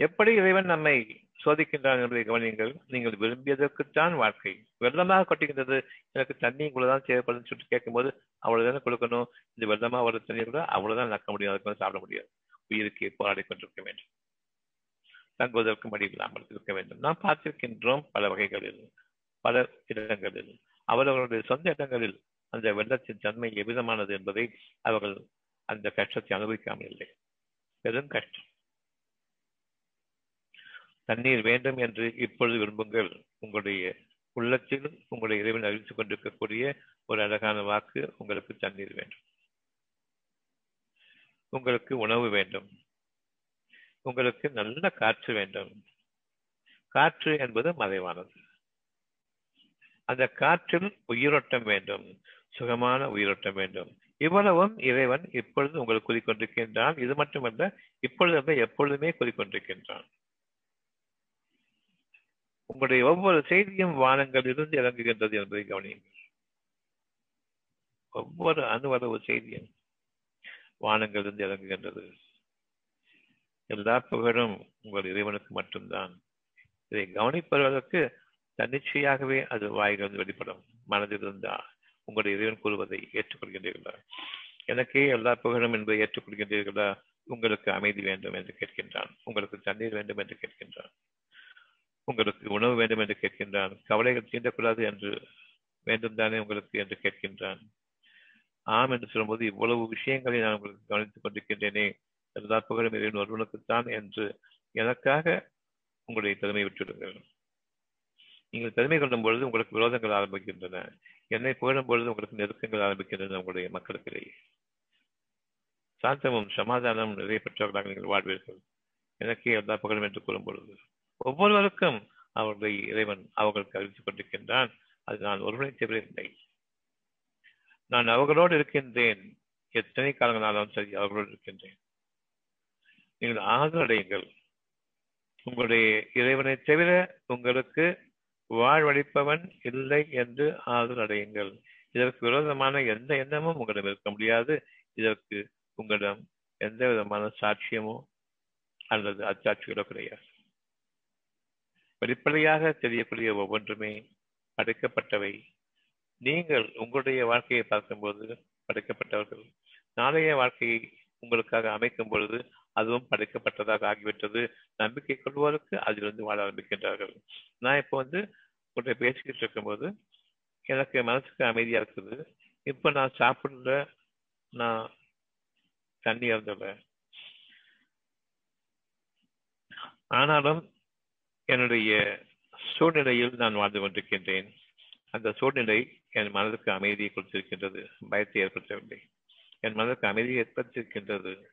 எப்படி இறைவன் நம்மை சோதிக்கின்றான் என்பதை கவனியுங்கள். நீங்கள் விரும்பியதற்குத்தான் வாழ்க்கை. வெள்ளமாக கொட்டுகின்றது எனக்கு தண்ணி இவ்வளவுதான் தேவைப்படும் சொல்லிட்டு கேட்கும்போது அவ்வளவுதானே கொடுக்கணும்? இந்த வெள்ளமா வர தண்ணி கூட அவ்வளவுதான் நடக்க முடியும். அதுக்கு சாப்பிட முடியாது. உயிருக்கு போராடி கொண்டிருக்க வேண்டும். தங்குவதற்கு மடி இல்லாமல் இருக்க வேண்டும். நாம் பார்த்திருக்கின்றோம் பல வகைகளில் பல இடங்களில். அவரவர்களுடைய சொந்த இடங்களில் அந்த வெள்ளத்தின் தன்மை எவ்விதமானது என்பதை அவர்கள் அந்த கஷ்டத்தை அனுபவிக்காமல் இல்லை. பெரும் கஷ்டம். தண்ணீர் வேண்டும் என்று இப்பொழுது விரும்புங்கள். உங்களுடைய உள்ளத்தில் உங்களுடைய இறைவன் அறிவித்துக் கொண்டிருக்கக்கூடிய ஒரு அழகான வாக்கு உங்களுக்கு தண்ணீர் வேண்டும். உங்களுக்கு உணவு வேண்டும். உங்களுக்கு நல்ல காற்று வேண்டும். காற்று என்பது மறைவானது. அந்த காற்றில் உயிரோட்டம் வேண்டும். சுகமான உயிரோட்டம் வேண்டும். இவ்வளவும் இறைவன் இப்பொழுது உங்களுக்கு கூறிக்கொண்டிருக்கின்றான். இது மட்டுமல்ல இப்பொழுது எப்பொழுதுமே கூறிக்கொண்டிருக்கின்றான். உங்களுடைய ஒவ்வொரு செய்தியும் வானங்களிலிருந்து இறங்குகின்றது என்பதை கவனியுங்கள். ஒவ்வொரு அணுவளவு செய்தியும் வானங்களிலிருந்து இறங்குகின்றது. எல்லா புகழும் உங்கள் இறைவனுக்கு மட்டும்தான். இதை கவனிப்பவர்களுக்கு தன்னிச்சையாகவே அது வாயிலிருந்து வெளிப்படும். மனதிலிருந்து உங்களுடைய இறைவன் கூறுவதை ஏற்றுக்கொள்கின்றீர்களா? எனக்கே எல்லா புகழும் என்பதை ஏற்றுக்கொள்கின்றீர்களா? உங்களுக்கு அமைதி வேண்டும் என்று கேட்கின்றான். உங்களுக்கு தண்ணீர் வேண்டும் என்று கேட்கின்றான். உங்களுக்கு உணவு வேண்டும் என்று கேட்கின்றான். கவலைகள் தீண்டக்கூடாது என்று வேண்டும் தானே உங்களுக்கு என்று கேட்கின்றான். ஆம் என்று சொல்லும்போது இவ்வளவு விஷயங்களை நான் உங்களுக்கு கவனித்துக் கொண்டிருக்கின்றேனே. எல்லா புகழும் இறைவன் ஒருவனுக்குத்தான் என்று எனக்காக உங்களுடைய திறமையை விட்டுவிடுங்கள். நீங்கள் திறமை கொள்ளும் பொழுது உங்களுக்கு விரோதங்கள் ஆரம்பிக்கின்றன. என்னை புகழும் பொழுது உங்களுக்கு நெருக்கங்கள் ஆரம்பிக்கின்றன உங்களுடைய மக்களுக்கிடையே. சாந்தமும் சமாதானமும் நிறைய பெற்றவர்களாக நீங்கள் வாழ்வீர்கள். எனக்கே எல்லா புகழும் என்று கூறும் பொழுது. ஒவ்வொருவருக்கும் அவருடைய இறைவன் அவர்களுக்கு அறிவித்துக் கொண்டிருக்கின்றான். அது நான் ஒருவனை தேவையில்லை நான் அவர்களோடு இருக்கின்றேன். எத்தனை காலங்களாலும் சரி அவர்களோடு இருக்கின்றேன். நீங்கள் ஆதரவு அடையுங்கள் உங்களுடைய இறைவனை தவிர உங்களுக்கு வாழ்வழிப்பவன் இல்லை என்று ஆதரவு அடையுங்கள் இதற்கு விரோதமான எந்த எண்ணமும் உங்களிடம் இருக்க முடியாது. இதற்கு உங்களிடம் எந்த விதமான சாட்சியமோ அல்லது அச்சாட்சிகளோ கிடையாது. வெளிப்படையாக தெரியக்கூடிய ஒவ்வொன்றுமே படைக்கப்பட்டவை. நீங்கள் உங்களுடைய வாழ்க்கையை பார்க்கும்போது படைக்கப்பட்டவர்கள். நாளைய வாழ்க்கையை உங்களுக்காக அமைக்கும் பொழுது அதுவும் படைக்கப்பட்டதாக ஆகிவிட்டது. நம்பிக்கை கொள்வோருக்கு அதிலிருந்து வாழ ஆரம்பிக்கின்றார்கள். நான் இப்போ வந்து உங்கள்கிட்ட பேசிக்கிட்டு இருக்கும்போது எனக்கு மனசுக்கு அமைதியா இருக்குது. இப்போ நான் சாப்பிட்ற நான் தண்ணி இருந்தல. ஆனாலும் என்னுடைய சூழ்நிலையில் நான் வாழ்ந்து கொண்டிருக்கின்றேன். அந்த சூழ்நிலை என் மனதுக்கு அமைதியை கொடுத்திருக்கின்றது. பயத்தை ஏற்படுத்தவில்லை. என் மனதுக்கு அமைதியை ஏற்படுத்தியிருக்கின்றது.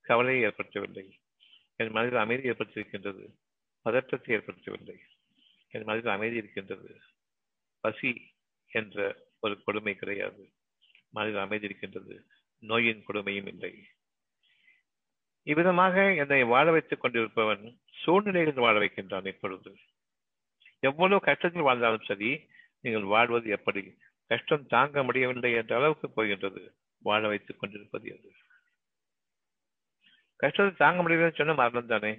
கவலையை ஏற்படுத்தவில்லை. என் மனதில் அமைதி ஏற்படுத்தியிருக்கின்றது. பதற்றத்தை ஏற்படுத்தவில்லை. என் மனதில் அமைதி இருக்கின்றது. பசி என்ற ஒரு கொடுமை கிடையாது. மனதில் அமைதி இருக்கின்றது. நோயின் கொடுமையும் இல்லை. இவ்விதமாக என்னை வாழ வைத்துக் கொண்டிருப்பவன் சூழ்நிலையில் வாழ வைக்கின்றான் இப்பொழுது. எவ்வளவு கஷ்டத்தில் வாழ்ந்தாலும் சரி நீங்கள் வாழ்வது எப்படி? கஷ்டம் தாங்க முடியவில்லை என்ற அளவுக்கு போகின்றது. வாழ வைத்துக் கொண்டிருப்பது அது கஷ்டத்தை தாங்க முடியவில்லை சொன்ன மரணம் தானே?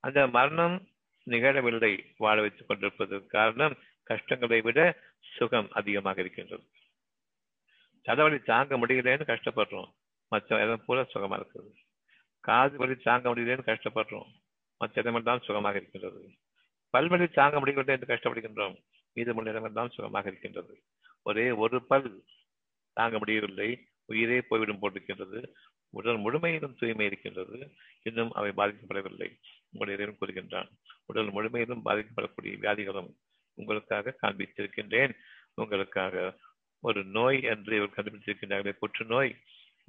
அந்த மரணம் நிகழவில்லை வாழ வைத்துக் கொண்டிருப்பது காரணம் கஷ்டங்களை விட சுகம் அதிகமாக இருக்கின்றது. தலைவலி தாங்க முடியலன்னு கஷ்டப்படுறோம். மற்ற இடம் பூரா சுகமா இருக்குது காது வலி தாங்க முடியலன்னு கஷ்டப்படுறோம். மற்ற இடமெல்லாம் சுகமாக இருக்கின்றது? பல்வலி தாங்க முடியவில்லை என்று கஷ்டப்படுகின்றோம். மீதமுள்ள இடமெல்லாம் சுகமாக இருக்கின்றது? ஒரே ஒரு பல் தாங்க முடியவில்லை. உயிரே போய்விடும் போட்டிருக்கின்றது உடல் முழுமையிலும் தூய்மை இருக்கின்றது. இன்னும் அவை பாதிக்கப்படவில்லை. உங்களுடைய இறைவன் கூறுகின்றான். உடல் முழுமையிலும் பாதிக்கப்படக்கூடிய வியாதிகளும் உங்களுக்காக காண்பித்திருக்கின்றேன். உங்களுக்காக ஒரு நோய் என்று இவர் கண்டுபிடித்திருக்கின்றார்களே புற்றுநோய்.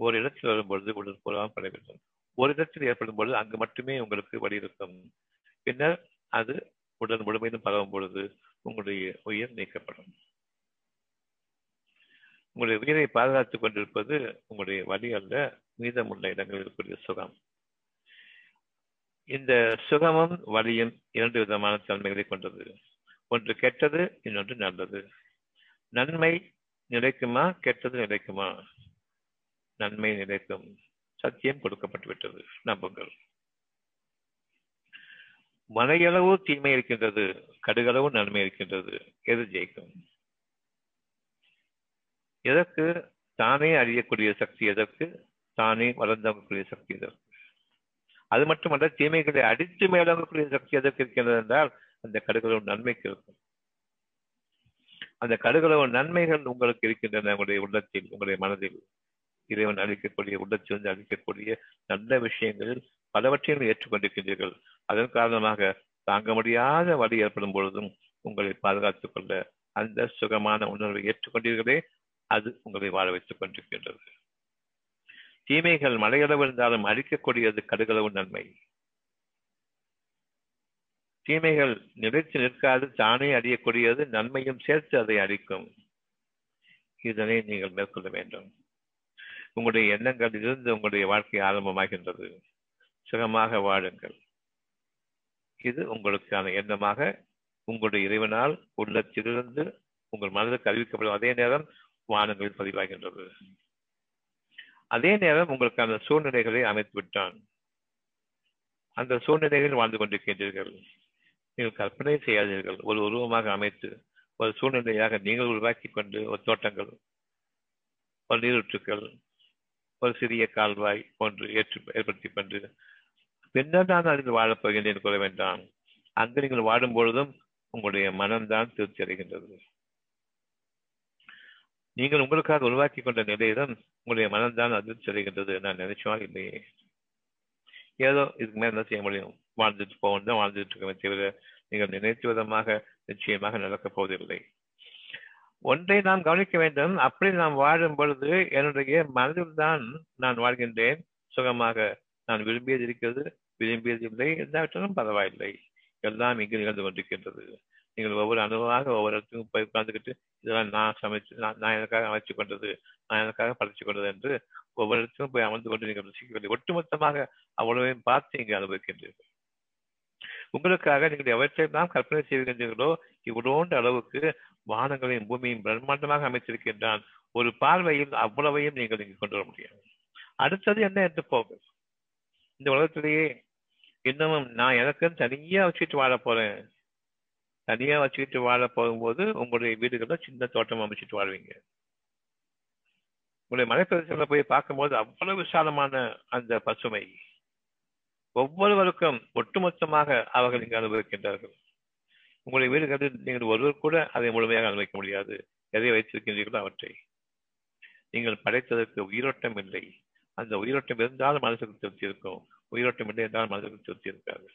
ஒரு இடத்தில் வரும்பொழுது உடல் பூராமல் பட வேண்டும் ஒரு இடத்தில் ஏற்படும் பொழுது அங்கு மட்டுமே உங்களுக்கு வழி இருக்கும் பின்னர் அது உடல் முழுமையிலும் பரவும் பொழுது உங்களுடைய உயிர் நீக்கப்படும். உங்களுடைய உயிரை பாதுகாத்துக் கொண்டிருப்பது உங்களுடைய வழி அல்ல மீதமுள்ள இடங்களில் இருக்கக்கூடிய சுகம். இந்த சுகமும் வலியும் இரண்டு விதமான தன்மைகளை கொண்டது. ஒன்று கெட்டது இன்னொன்று நல்லது. நன்மை நிலைக்குமா கெட்டது நிலைக்குமா? நன்மை நிலைக்கும் சத்தியம் கொடுக்கப்பட்டு விட்டது நம்புங்கள். மலையளவு தீமை இருக்கின்றது கடுகளவு நன்மை இருக்கின்றது. எது ஜெயிக்கும்? எதற்கு? தானே அறியக்கூடிய சக்தி எதற்கு? தானே வளர்ந்தக்கூடிய சக்தி எதற்கு? அது மட்டுமல்ல தீமைகளை அடித்து மேலங்கக்கூடிய சக்தி எதற்கு இருக்கின்றது என்றால் அந்த கடுகளவு நன்மைக்கு இருக்கும். அந்த கடுகளவு நன்மைகள் உங்களுக்கு இருக்கின்றன உங்களுடைய உள்ளத்தில் உங்களுடைய மனதில். இறைவன் அளிக்கக்கூடிய உள்ளத்திலிருந்து அளிக்கக்கூடிய நல்ல விஷயங்களில் பலவற்றையும் ஏற்றுக்கொண்டிருக்கின்றீர்கள். அதன் காரணமாக தாங்க முடியாத வழி ஏற்படும் பொழுதும் உங்களை பாதுகாத்துக் கொள்ள அந்த சுகமான உணர்வை ஏற்றுக்கொண்டீர்களே அது உங்களை வாழ வைத்துக் கொண்டிருக்கின்றது. தீமைகள் மலையளவு இருந்தாலும் அழிக்கக்கூடியது கடுகளவு நன்மை. தீமைகள் நிலைத்து நிற்காது தானே அழியக்கூடியது நன்மையும் சேர்த்து அதை அழிக்கும். இதனை நீங்கள் மேற்கொள்ள வேண்டும். உங்களுடைய எண்ணங்கள் இருந்து உங்களுடைய வாழ்க்கை ஆரம்பமாகின்றது. சுகமாக வாழுங்கள். இது உங்களுக்கான எண்ணமாக உங்களுடைய இறைவனால் உள்ளத்திலிருந்து உங்கள் மனதுக்கு அறிவிக்கப்படும் அதே நேரம் வானங்களில் பதிவாகின்றது. அதே நேரம் உங்களுக்கான சூழ்நிலைகளை அமைத்து விட்டான். அந்த சூழ்நிலைகளில் வாழ்ந்து கொண்டிருக்கின்றீர்கள். நீங்கள் கற்பனை செய்யாதீர்கள். ஒரு உருவமாக அமைத்து ஒரு சூழ்நிலையாக நீங்கள் உருவாக்கி கொண்டு ஒரு தோட்டங்கள் ஒரு நீரூற்றுக்கள் ஒரு சிறிய கால்வாய் போன்று ஏற்று ஏற்படுத்தி கொண்டு பின்னர் நான் அறிந்து வாழப் போகின்றேன் கூற வேண்டாம் அங்கு நீங்கள் வாடும் பொழுதும் உங்களுடைய மனம்தான் திருப்தி அடைகின்றது. நீங்கள் உங்களுக்காக உருவாக்கி கொண்ட நிலையிலும் உங்களுடைய மனம்தான் அதிர்ச்சி அடைகின்றது நான் நினைச்சா இல்லையே. ஏதோ இதுக்கு மேல என்ன செய்ய முடியும்? வாழ்ந்துட்டு போவோம் தான் வாழ்ந்துட்டு இருக்கவே தவிர நீங்கள் நினைத்து விதமாக நிச்சயமாக நடக்கப் போவதில்லை. ஒன்றை நாம் கவனிக்க வேண்டும். அப்படி நாம் வாழும் பொழுது என்னுடைய மனதில் தான் நான் வாழ்கின்றேன். சுகமாக நான் விரும்பியது இருக்கிறது விரும்பியது இல்லை எல்லாவற்றிலும் பரவாயில்லை. எல்லாம் இங்கு நிகழ்ந்து கொண்டிருக்கின்றது. நீங்கள் ஒவ்வொரு அனுபவமாக ஒவ்வொரு இடத்துக்கும் போய் உட்கார்ந்துக்கிட்டு இதெல்லாம் நான் சமைச்சு நான் நான் எனக்காக அமைச்சு கொண்டது நான் எனக்காக படைச்சு கொண்டது என்று ஒவ்வொரு இடத்துக்கும் போய் அமர்ந்து கொண்டு நீங்கள் ருசிக்கவில்லை ஒட்டுமொத்தமாக அவ்வளவையும் பார்த்து இங்கே அனுபவிக்கின்றீர்கள். உங்களுக்காக நீங்கள் எவற்றையெல்லாம் கற்பனை செய்கின்றீர்களோ இவ்வளோண்டு அளவுக்கு வானங்களையும் பூமியும் பிரம்மாண்டமாக அமைத்திருக்கின்றான். ஒரு பார்வையில் அவ்வளவையும் நீங்கள் இங்கு கொண்டு வர முடியும் அடுத்தது என்ன என்று போகும் இந்த உலகத்திலேயே இன்னமும் நான் எனக்கு தனியா வச்சுட்டு வாழ போறேன். தனியா வச்சுக்கிட்டு வாழ போகும்போது உங்களுடைய வீடுகள்ல சின்ன தோட்டம் அமைச்சிட்டு வாழ்வீங்க. உங்களுடைய மலைப்பிரதேசங்களை போய் பார்க்கும்போது அவ்வளவு விசாலமான அந்த பசுமை. ஒவ்வொருவருக்கும் ஒட்டுமொத்தமாக அவர்கள் இங்கு அனுபவிக்கின்றார்கள். உங்களுடைய வீடுகளில் நீங்கள் ஒருவர் கூட அதை முழுமையாக அனுபவிக்க முடியாது. எதை வைத்திருக்கின்றீர்களோ அவற்றை. நீங்கள் படைத்ததற்கு உயிரோட்டம் இல்லை. அந்த உயிரோட்டம் இருந்தாலும் மனசுக்கு திருப்தி இருக்கும். உயிரோட்டம் இல்லை என்றால் மனதுக்கு திருப்தி இருக்காது.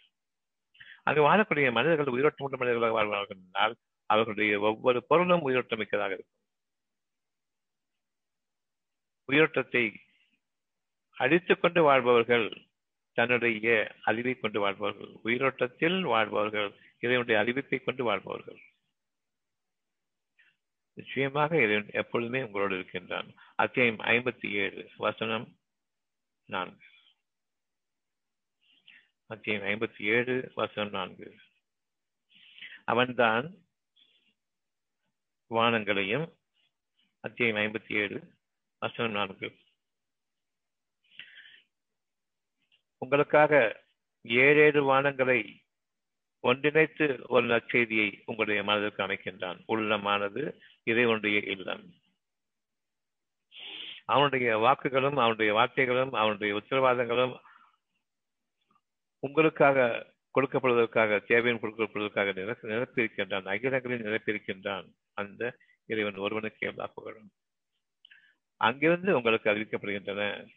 அங்கு வாழக்கூடிய மனிதர்கள் உயிரோட்டமுள்ள மனிதர்களாக வாழ்வார்கள் என்றால் அவர்களுடைய ஒவ்வொரு பொருளும் உயிரோட்டம் மிக்கதாக இருக்கும். உயிரோட்டத்தை அடித்துக்கொண்டு வாழ்பவர்கள் தன்னுடைய அறிவை கொண்டு வாழ்பவர்கள் உயிரோட்டத்தில் வாழ்பவர்கள் இறைவனுடைய அறிவிப்பை கொண்டு வாழ்பவர்கள். நிச்சயமாக இறைவன் எப்பொழுதுமே உங்களோடு இருக்கின்றான். அத்தியாயம் ஐம்பத்தி ஏழு வசனம் நான்கு. அத்தியாயம் ஐம்பத்தி ஏழு வசனம் நான்கு. அவன்தான் வானங்களையும் அத்தியாயம் ஐம்பத்தி ஏழு வசனம் நான்கு. உங்களுக்காக ஏழேழு வானங்களை ஒன்றிணைத்து ஒரு நற்செய்தியை உங்களுடைய மனதிற்கு அமைக்கின்றான். உள்ளமானது இறைவனுடைய இல்லம். அவனுடைய வாக்குகளும் அவனுடைய வார்த்தைகளும் அவனுடைய உத்தரவாதங்களும் உங்களுக்காக கொடுக்கப்படுவதற்காக தேவையும் கொடுக்கப்படுவதற்காக நிரப்பியிருக்கின்றான். அகிலங்களில் நிரப்பியிருக்கின்றான். அந்த இறைவன் ஒருவனுக்கு எல்லா புகழும். அங்கிருந்து உங்களுக்கு அறிவிக்கப்படுகின்றன.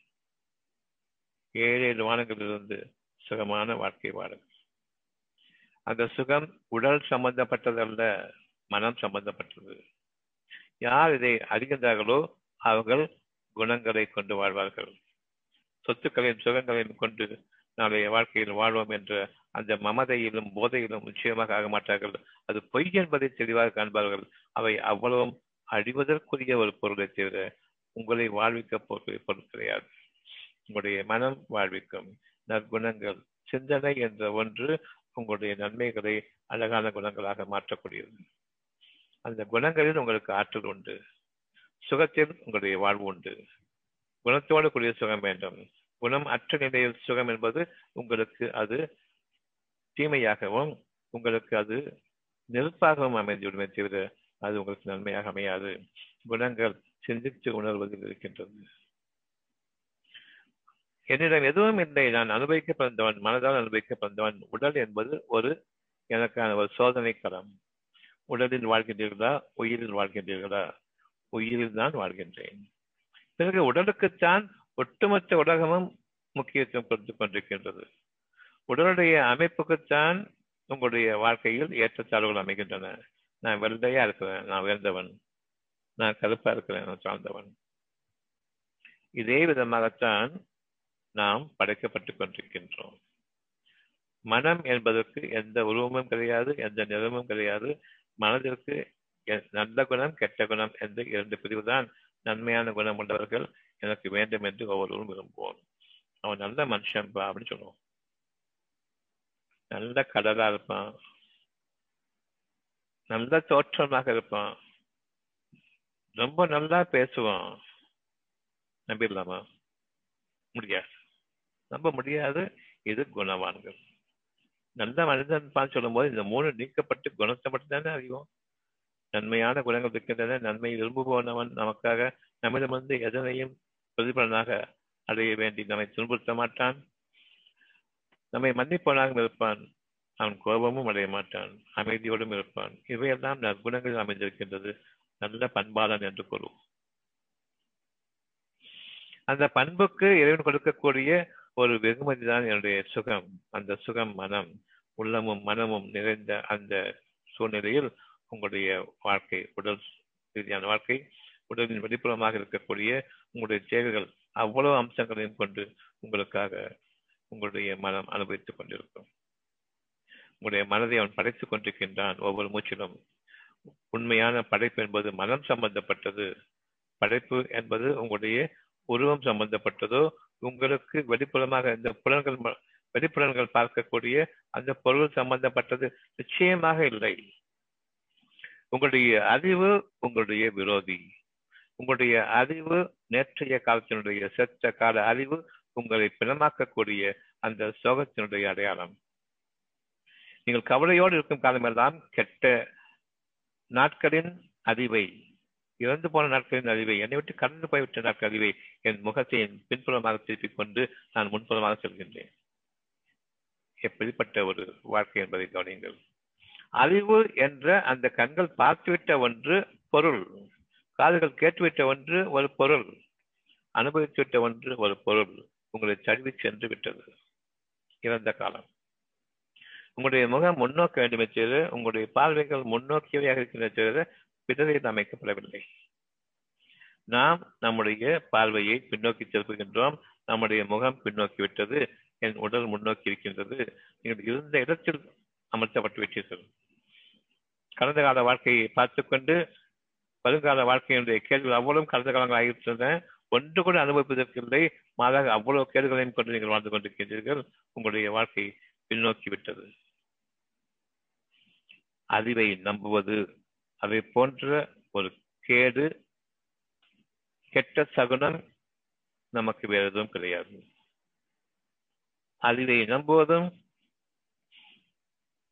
ஏழு ஏழு வானங்களிலிருந்து சுகமான வாழ்க்கை வாழும் அந்த சுகம் உடல் சம்பந்தப்பட்டதல்ல மனம் சம்பந்தப்பட்டது. யார் இதை அறிகின்றார்களோ அவர்கள் குணங்களை கொண்டு வாழ்வார்கள். சொத்துக்களையும் சுகங்களையும் கொண்டு நாளைய வாழ்க்கையில் வாழ்வோம் என்ற அந்த மமதையிலும் போதையிலும் நிச்சயமாக ஆக மாட்டார்கள். அது பொய் என்பதை தெளிவாக காண்பார்கள். அவை அவ்வளவும் அழிவதற்குரிய ஒரு பொருளை தவிர உங்களை வாழ்விக்க பொருள் பொருள் கிடையாது. உங்களுடைய மனம் வாழ்விக்கும் நற்குணங்கள். சிந்தனை என்ற ஒன்று உங்களுடைய நன்மைகளை அழகான குணங்களாக மாற்றக்கூடியது. அந்த குணங்களில் உங்களுக்கு ஆற்றல் உண்டு. சுகத்தில் உங்களுடைய வாழ்வு உண்டு. குணத்தோடு கூடிய சுகம் வேண்டும். குணம் அற்ற நிலையில் சுகம் என்பது உங்களுக்கு அது தீமையாகவும் உங்களுக்கு அது நெருப்பாகவும் அமைந்துவிடுமே தவிர அது உங்களுக்கு நன்மையாக அமையாது. குணங்கள் சிந்தித்து உணர்வதில் இருக்கின்றது. என்னிடம் எதுவும் இல்லை. நான் அனுபவிக்க பிறந்தவன் மனதால் அனுபவிக்க பிறந்தவன் உடல் என்பது ஒரு எனக்கான ஒரு சோதனை களம் உடலில் வாழ்கின்றீர்களா? உயிரில் வாழ்கின்றீர்களா? உயிரில் தான் வாழ்கின்றேன். பிறகு உடலுக்குத்தான் ஒட்டுமொத்த உலகமும் முக்கியத்துவம் கொடுத்து கொண்டிருக்கின்றது. உடலுடைய அமைப்புக்குத்தான் உங்களுடைய வாழ்க்கையில் ஏற்றத்தாழ்வுகள் அமைகின்றன. நான் வெள்ளையா இருக்கிறேன். நான் உயர்ந்தவன். நான் கருப்பா இருக்கிறேன். நான் சார்ந்தவன் இதே விதமாகத்தான் நாம் படைக்கப்பட்டுக் கொண்டிருக்கின்றோம். மனம் என்பதற்கு எந்த உருவமும் கிடையாது எந்த நிறமும் கிடையாது. மனதிற்கு நல்ல குணம் கெட்ட குணம் என்று இரண்டு பிரிவு தான் நன்மையான குணம் உள்ளவர்கள் எனக்கு வேண்டும் என்று ஒவ்வொருவரும் விரும்புவோம். அவன் நல்ல மனுஷன்பா அப்படின்னு சொல்லுவோம். நல்ல கடலா இருப்பான். நல்ல தோற்றமாக இருப்பான். ரொம்ப நல்லா பேசுவான். நம்பிடலாமா? முடியாது. நம்ப முடியாது இது குணவான்கள் நல்ல மனிதன் பார்த்து சொல்லும் போது இந்த மூணு நீக்கப்பட்டு குணத்தை மட்டும் தானே அறிவோம். நன்மையான குணங்கள் இருக்கின்றன நன்மை விரும்புபவனவன் நமக்காக நம்மிடமிருந்து எதனையும் பிரதிபலனாக அடைய வேண்டி நம்மை துன்புறுத்த மாட்டான். நம்மை மன்னிப்பவனாகவும் இருப்பான். அவன் கோபமும் அடைய மாட்டான் அமைதியோடும் இருப்பான். இவையெல்லாம் நற்குணங்களில் அமைந்திருக்கின்றது. நல்ல பண்பாளன் என்று கூறுவோம். அந்த பண்புக்கு இறைவன் கொடுக்கக்கூடிய ஒரு வெகுமதி தான் என்னுடைய சுகம். அந்த சுகம் மனம் உள்ளமும் மனமும் நிறைந்த அந்த சூழ்நிலையில் உங்களுடைய வாழ்க்கை உடல் ரீதியான வாழ்க்கை உடலின் வெளிப்புறமாக இருக்கக்கூடிய உங்களுடைய தேவைகள் அவ்வளவு அம்சங்களையும் கொண்டு உங்களுக்காக உங்களுடைய மனம் அனுபவித்துக் கொண்டிருக்கும். உங்களுடைய மனதை அவன் படைத்துக் கொண்டிருக்கின்றான் ஒவ்வொரு மூச்சிலும். உண்மையான படைப்பு என்பது மனம் சம்பந்தப்பட்டது. படைப்பு என்பது உங்களுடைய உருவம் சம்பந்தப்பட்டதோ உங்களுக்கு வெளிப்புறமாக இந்த புலன்கள் வெளிப்புலன்கள் பார்க்கக்கூடிய அந்த பொருள் சம்பந்தப்பட்டது நிச்சயமாக இல்லை. உங்களுடைய அறிவு உங்களுடைய விரோதி. உங்களுடைய அறிவு நேற்றைய காலத்தினுடைய செத்த கால அறிவு உங்களை பிணமாக்கக்கூடிய அந்த சோகத்தினுடைய அடையாளம். நீங்கள் கவலையோடு இருக்கும் காலமெல்லாம் கெட்ட நாட்களின் அறிவை இறந்து போன நாட்களின் அறிவை என்னை விட்டு கடந்து போய்விட்ட நாட்கள் அறிவை என் முகத்தை என் பின்புறமாக திருப்பிக் கொண்டு நான் முன்புறமாக செல்கின்றேன். எப்படிப்பட்ட ஒரு வாழ்க்கை என்பதை கவனியுங்கள். அறிவு என்ற அந்த கண்கள் பார்த்துவிட்ட ஒன்று பொருள் காதுகள் கேட்டுவிட்ட ஒன்று ஒரு பொருள் அனுபவித்துவிட்ட ஒன்று ஒரு பொருள் உங்களை சரிவு சென்று விட்டது. இறந்த காலம். உங்களுடைய முகம் முன்னோக்க வேண்டுமே தவிர உங்களுடைய பார்வைகள் முன்னோக்கியவையாக இருக்கின்ற தவிர அமைக்கப்படவில்லை. நாம் நம்முடைய பார்வையை பின்னோக்கி செலுத்துகின்றோம் நம்முடைய முகம் பின்னோக்கி விட்டது. என் உடல் முன்னோக்கி இருக்கின்றது. நீங்கள் இருந்த இடத்தில் அமர்த்தப்பட்டு விட்டீர்கள். கடந்த கால வாழ்க்கையை பார்த்துக்கொண்டு வருங்கால வாழ்க்கையினுடைய கேள்விகள் அவ்வளவு கடந்த காலங்கள் ஆகிவிட்டன ஒன்று கூட அனுபவிப்பதற்கில்லை மாறாக அவ்வளவு கேள்விகளையும் கொண்டு நீங்கள் வாழ்ந்து கொண்டிருக்கின்றீர்கள். உங்களுடைய வாழ்க்கை பின்னோக்கி விட்டது. அறிவை நம்புவது அதை போன்ற ஒரு கேடு கெட்ட சகுனம் நமக்கு வேற எதுவும் கிடையாது. அறிவை நம்புவதும்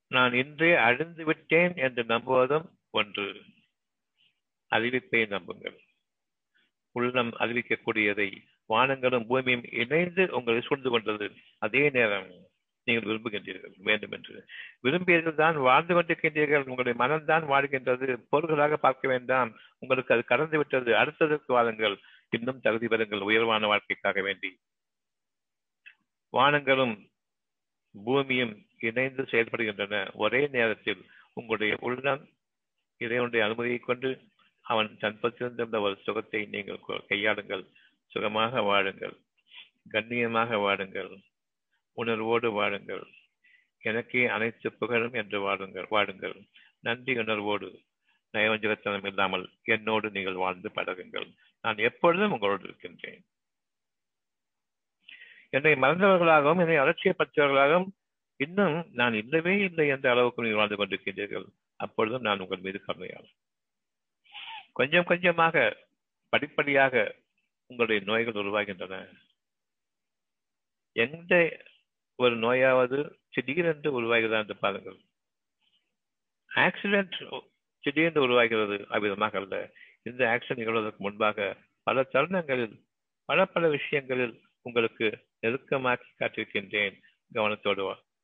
நான் இன்றே அழிந்து விட்டேன் என்று நம்புவதும் ஒன்று. அறிவிப்பை நம்புங்கள். உள்ளம் அறிவிக்கக்கூடியதை வானங்களும் பூமியும் இணைந்து உங்களை சூழ்ந்து கொண்டது. அதே நேரம் நீங்கள் விரும்புகின்றீர்கள் வேண்டும் என்று விரும்பியர்கள் தான் வாழ்ந்து கொண்டிருக்கின்றீர்கள் உங்களுடைய மனம் தான் வாழ்கின்றது பொருள்களாக பார்க்க வேண்டாம் உங்களுக்கு அது கடந்து விட்டது அடுத்ததற்கு வாருங்கள் இன்னும் தகுதி பெறுங்கள் உயர்வான வாழ்க்கைக்காக வேண்டி. வானங்களும் பூமியும் இணைந்து செயல்படுகின்றன ஒரே நேரத்தில் உங்களுடைய உள்ளம் இறைவனுடைய அனுமதியை கொண்டு அவன் தன்பத்திருந்த ஒரு சுகத்தை நீங்கள் கையாளுங்கள் சுகமாக வாழுங்கள் கண்ணியமாக வாழுங்கள். உணர்வோடு வாழுங்கள். எனக்கே அனைத்து புகழும் என்று வாழுங்கள் வாழுங்கள். நன்றி உணர்வோடு. நயவஞ்சகத்தனம் இல்லாமல் என்னோடு நீங்கள் வாழ்ந்து பழகுங்கள். நான் எப்பொழுதும் உங்களோடு இருக்கின்றேன். என்னை மறந்தவர்களாகவும் என்னை அலட்சியப்பட்டவர்களாகவும் இன்னும் நான் இல்லவே இல்லை என்ற அளவுக்கு நீங்கள் வாழ்ந்து கொண்டிருக்கின்றீர்கள். அப்பொழுதும் நான் உங்கள் மீது கருணையாளர் கொஞ்சம் கொஞ்சமாக படிப்படியாக உங்களுடைய நோய்கள் உருவாகின்றன. எந்த ஒரு நோயாவது திடீரென்று உருவாகிறதா என்று பாருங்கள். ஆக்சிடென்ட் திடீரென்று உருவாகிறது அவ்விதமாக அல்ல. இந்த ஆக்சிடென்ட் நிகழ்வதற்கு முன்பாக பல தருணங்களில் பல பல விஷயங்களில் உங்களுக்கு நெருக்கமாக்கி காட்டியிருக்கின்றேன். கவனத்தோடு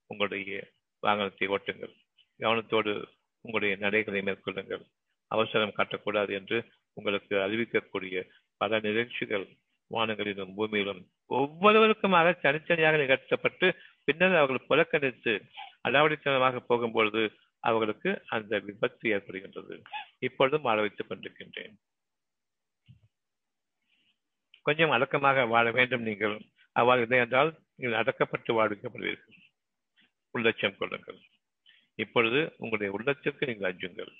உங்களுடைய வாகனத்தை ஓட்டுங்கள். கவனத்தோடு உங்களுடைய நடைகளை மேற்கொள்ளுங்கள். அவசரம் காட்டக்கூடாது என்று உங்களுக்கு அறிவிக்கக்கூடிய பல நிகழ்ச்சிகள் வானங்களிலும் பூமியிலும் ஒவ்வொருவருக்குமாக தனித்தனியாக நிகழ்த்தப்பட்டு பின்னர் அவர்கள் புறக்கணித்து அடாவடித்தனமாக போகும்பொழுது அவர்களுக்கு அந்த விபத்து ஏற்படுகின்றது. இப்பொழுதும் வாழ வைத்துக் கொண்டிருக்கின்றேன். கொஞ்சம் அடக்கமாக வாழ வேண்டும் நீங்கள். அவ்வாறு இல்லை என்றால் நீங்கள் அடக்கப்பட்டு வாழ்விக்கப்படுவீர்கள். உள்ளட்சம் கொள்ளுங்கள் இப்பொழுது உங்களுடைய உள்ளத்திற்கு நீங்கள் அஞ்சுங்கள்.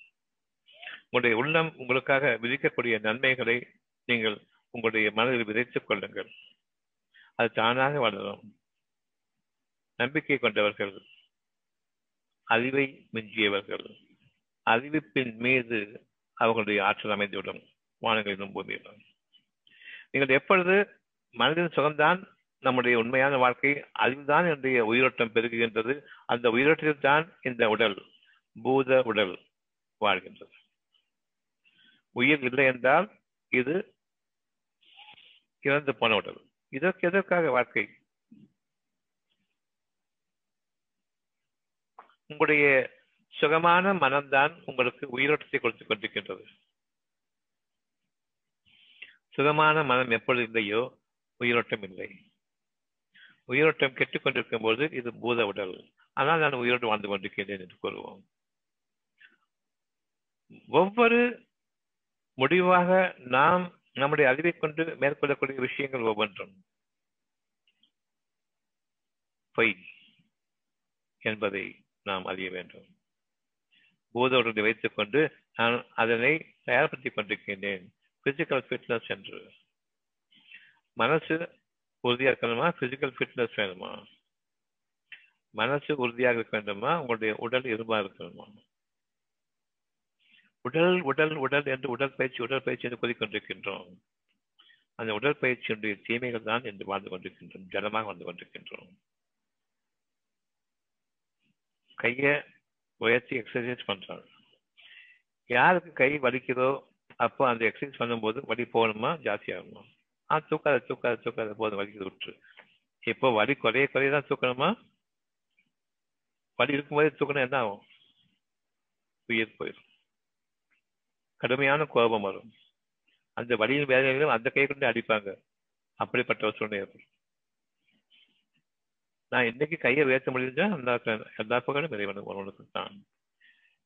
உங்களுடைய உள்ளம் உங்களுக்காக விதிக்கக்கூடிய நன்மைகளை நீங்கள் உங்களுடைய மனதில் விதைத்துக் கொள்ளுங்கள். அது தானாக வளரும். நம்பிக்கை கொண்டவர்கள் அறிவை மிஞ்சியவர்கள் அறிவிப்பின் மீது அவர்களுடைய ஆற்றல் அமைந்துவிடும். வானங்களிலும் பூமியிலும் நீங்கள் எப்பொழுது மனதின் சுகம்தான் நம்முடைய உண்மையான வாழ்க்கை அறிவுதான் என்னுடைய உயிரோட்டம் பெருகுகின்றது அந்த உயிரோட்டத்தில் தான் இந்த உடல் பூத உடல் வாழ்கின்றது. உயிர் இல்லை என்றால் இது இறந்து போன உடல். இதற்கு எதற்காக வாழ்க்கை? உங்களுடைய சுகமான மனம்தான் உங்களுக்கு உயிரோட்டத்தை கொடுத்து கொண்டிருக்கின்றது. சுகமான மனம் எப்பொழுது இல்லையோ உயிரோட்டம் இல்லை. உயிரோட்டம் கெட்டுக் கொண்டிருக்கும் போது இது பூத உடல். ஆனால் நான் உயிரோடு வாழ்ந்து கொண்டிருக்கின்றேன் என்று கூறுவோம். ஒவ்வொரு முடிவாக நாம் நம்முடைய அறிவை கொண்டு மேற்கொள்ளக்கூடிய விஷயங்கள் ஒவ்வொன்றும். பொய் என்பதை நாம் அறிய வேண்டும். பூத வைத்துக் கொண்டு நான் அதனை தயார்படுத்திக் கொண்டிருக்கின்றேன். பிசிக்கல் ஃபிட்னஸ் என்று. மனசு உறுதியாக இருக்கணுமா? பிசிக்கல் ஃபிட்னஸ் வேணுமா? மனசு உறுதியாக இருக்க வேண்டுமா? உங்களுடைய உடல் இருமா இருக்கணுமா? உடல் உடல் உடல் என்று உடற்பயிற்சி உடற்பயிற்சி என்று கொதிக்கொண்டிருக்கின்றோம் அந்த உடற்பயிற்சியினுடைய தீமைகள் தான் என்று வாழ்ந்து கொண்டிருக்கின்றோம் ஜனமாக வந்து கொண்டிருக்கின்றோம். கையை உயர்த்தி எக்ஸசைஸ் பண்றாங்க யாருக்கு கை வலிக்குதோ அப்போ அந்த எக்ஸசைஸ் பண்ணும்போது வலி போகணுமா ஜாஸ்தி ஆகணுமா ஆ தூக்காத தூக்காத தூக்காத போதும் வலிக்குது விட்டுரு இப்போ வலி குறைய குறைய தான் தூக்கணுமா? வலி இருக்கும்போதே தூக்கணும் என்ன ஆகும்? உயிர் போயிடும் கடுமையான கோபம் வரும். அந்த வழியின் வேதனைகளும் அந்த கை கொண்டு அடிப்பாங்க. அப்படிப்பட்ட ஒரு சூழ்நிலை ஏற்படும். நான் இன்னைக்கு கையை உயர்த்த முடிஞ்சா நல்லா எல்லா பக்கம் இறைவன் ஒருவனுக்கு தான்.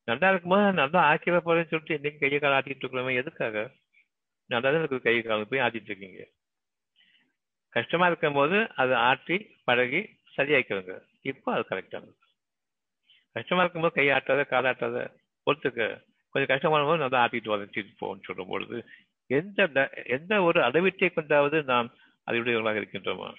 நல்லா இருக்கும்போது நல்லா ஆக்கிட போறேன்னு சொல்லிட்டு இன்னைக்கு கையை கால ஆட்டிட்டு இருக்கிறவங்க எதுக்காக? நல்லா தான் இருக்கு கை காலம் போய் ஆட்டிட்டு இருக்கீங்க. கஷ்டமா இருக்கும் போது அதை ஆட்டி பழகி சரியாக்கிறோங்க இப்போ அது கரெக்டாக கஷ்டமா இருக்கும்போது கை ஆட்டாத காலாட்டாத பொறுத்துக்க. கொஞ்சம் கஷ்டமான போது நல்லா ஆட்டிட்டு வளர்த்திட்டு போன்னு சொல்லும் பொழுது எந்த எந்த ஒரு அளவீட்டை கொண்டாவது நாம் அறிவுடையவர்களாக இருக்கின்றோமா?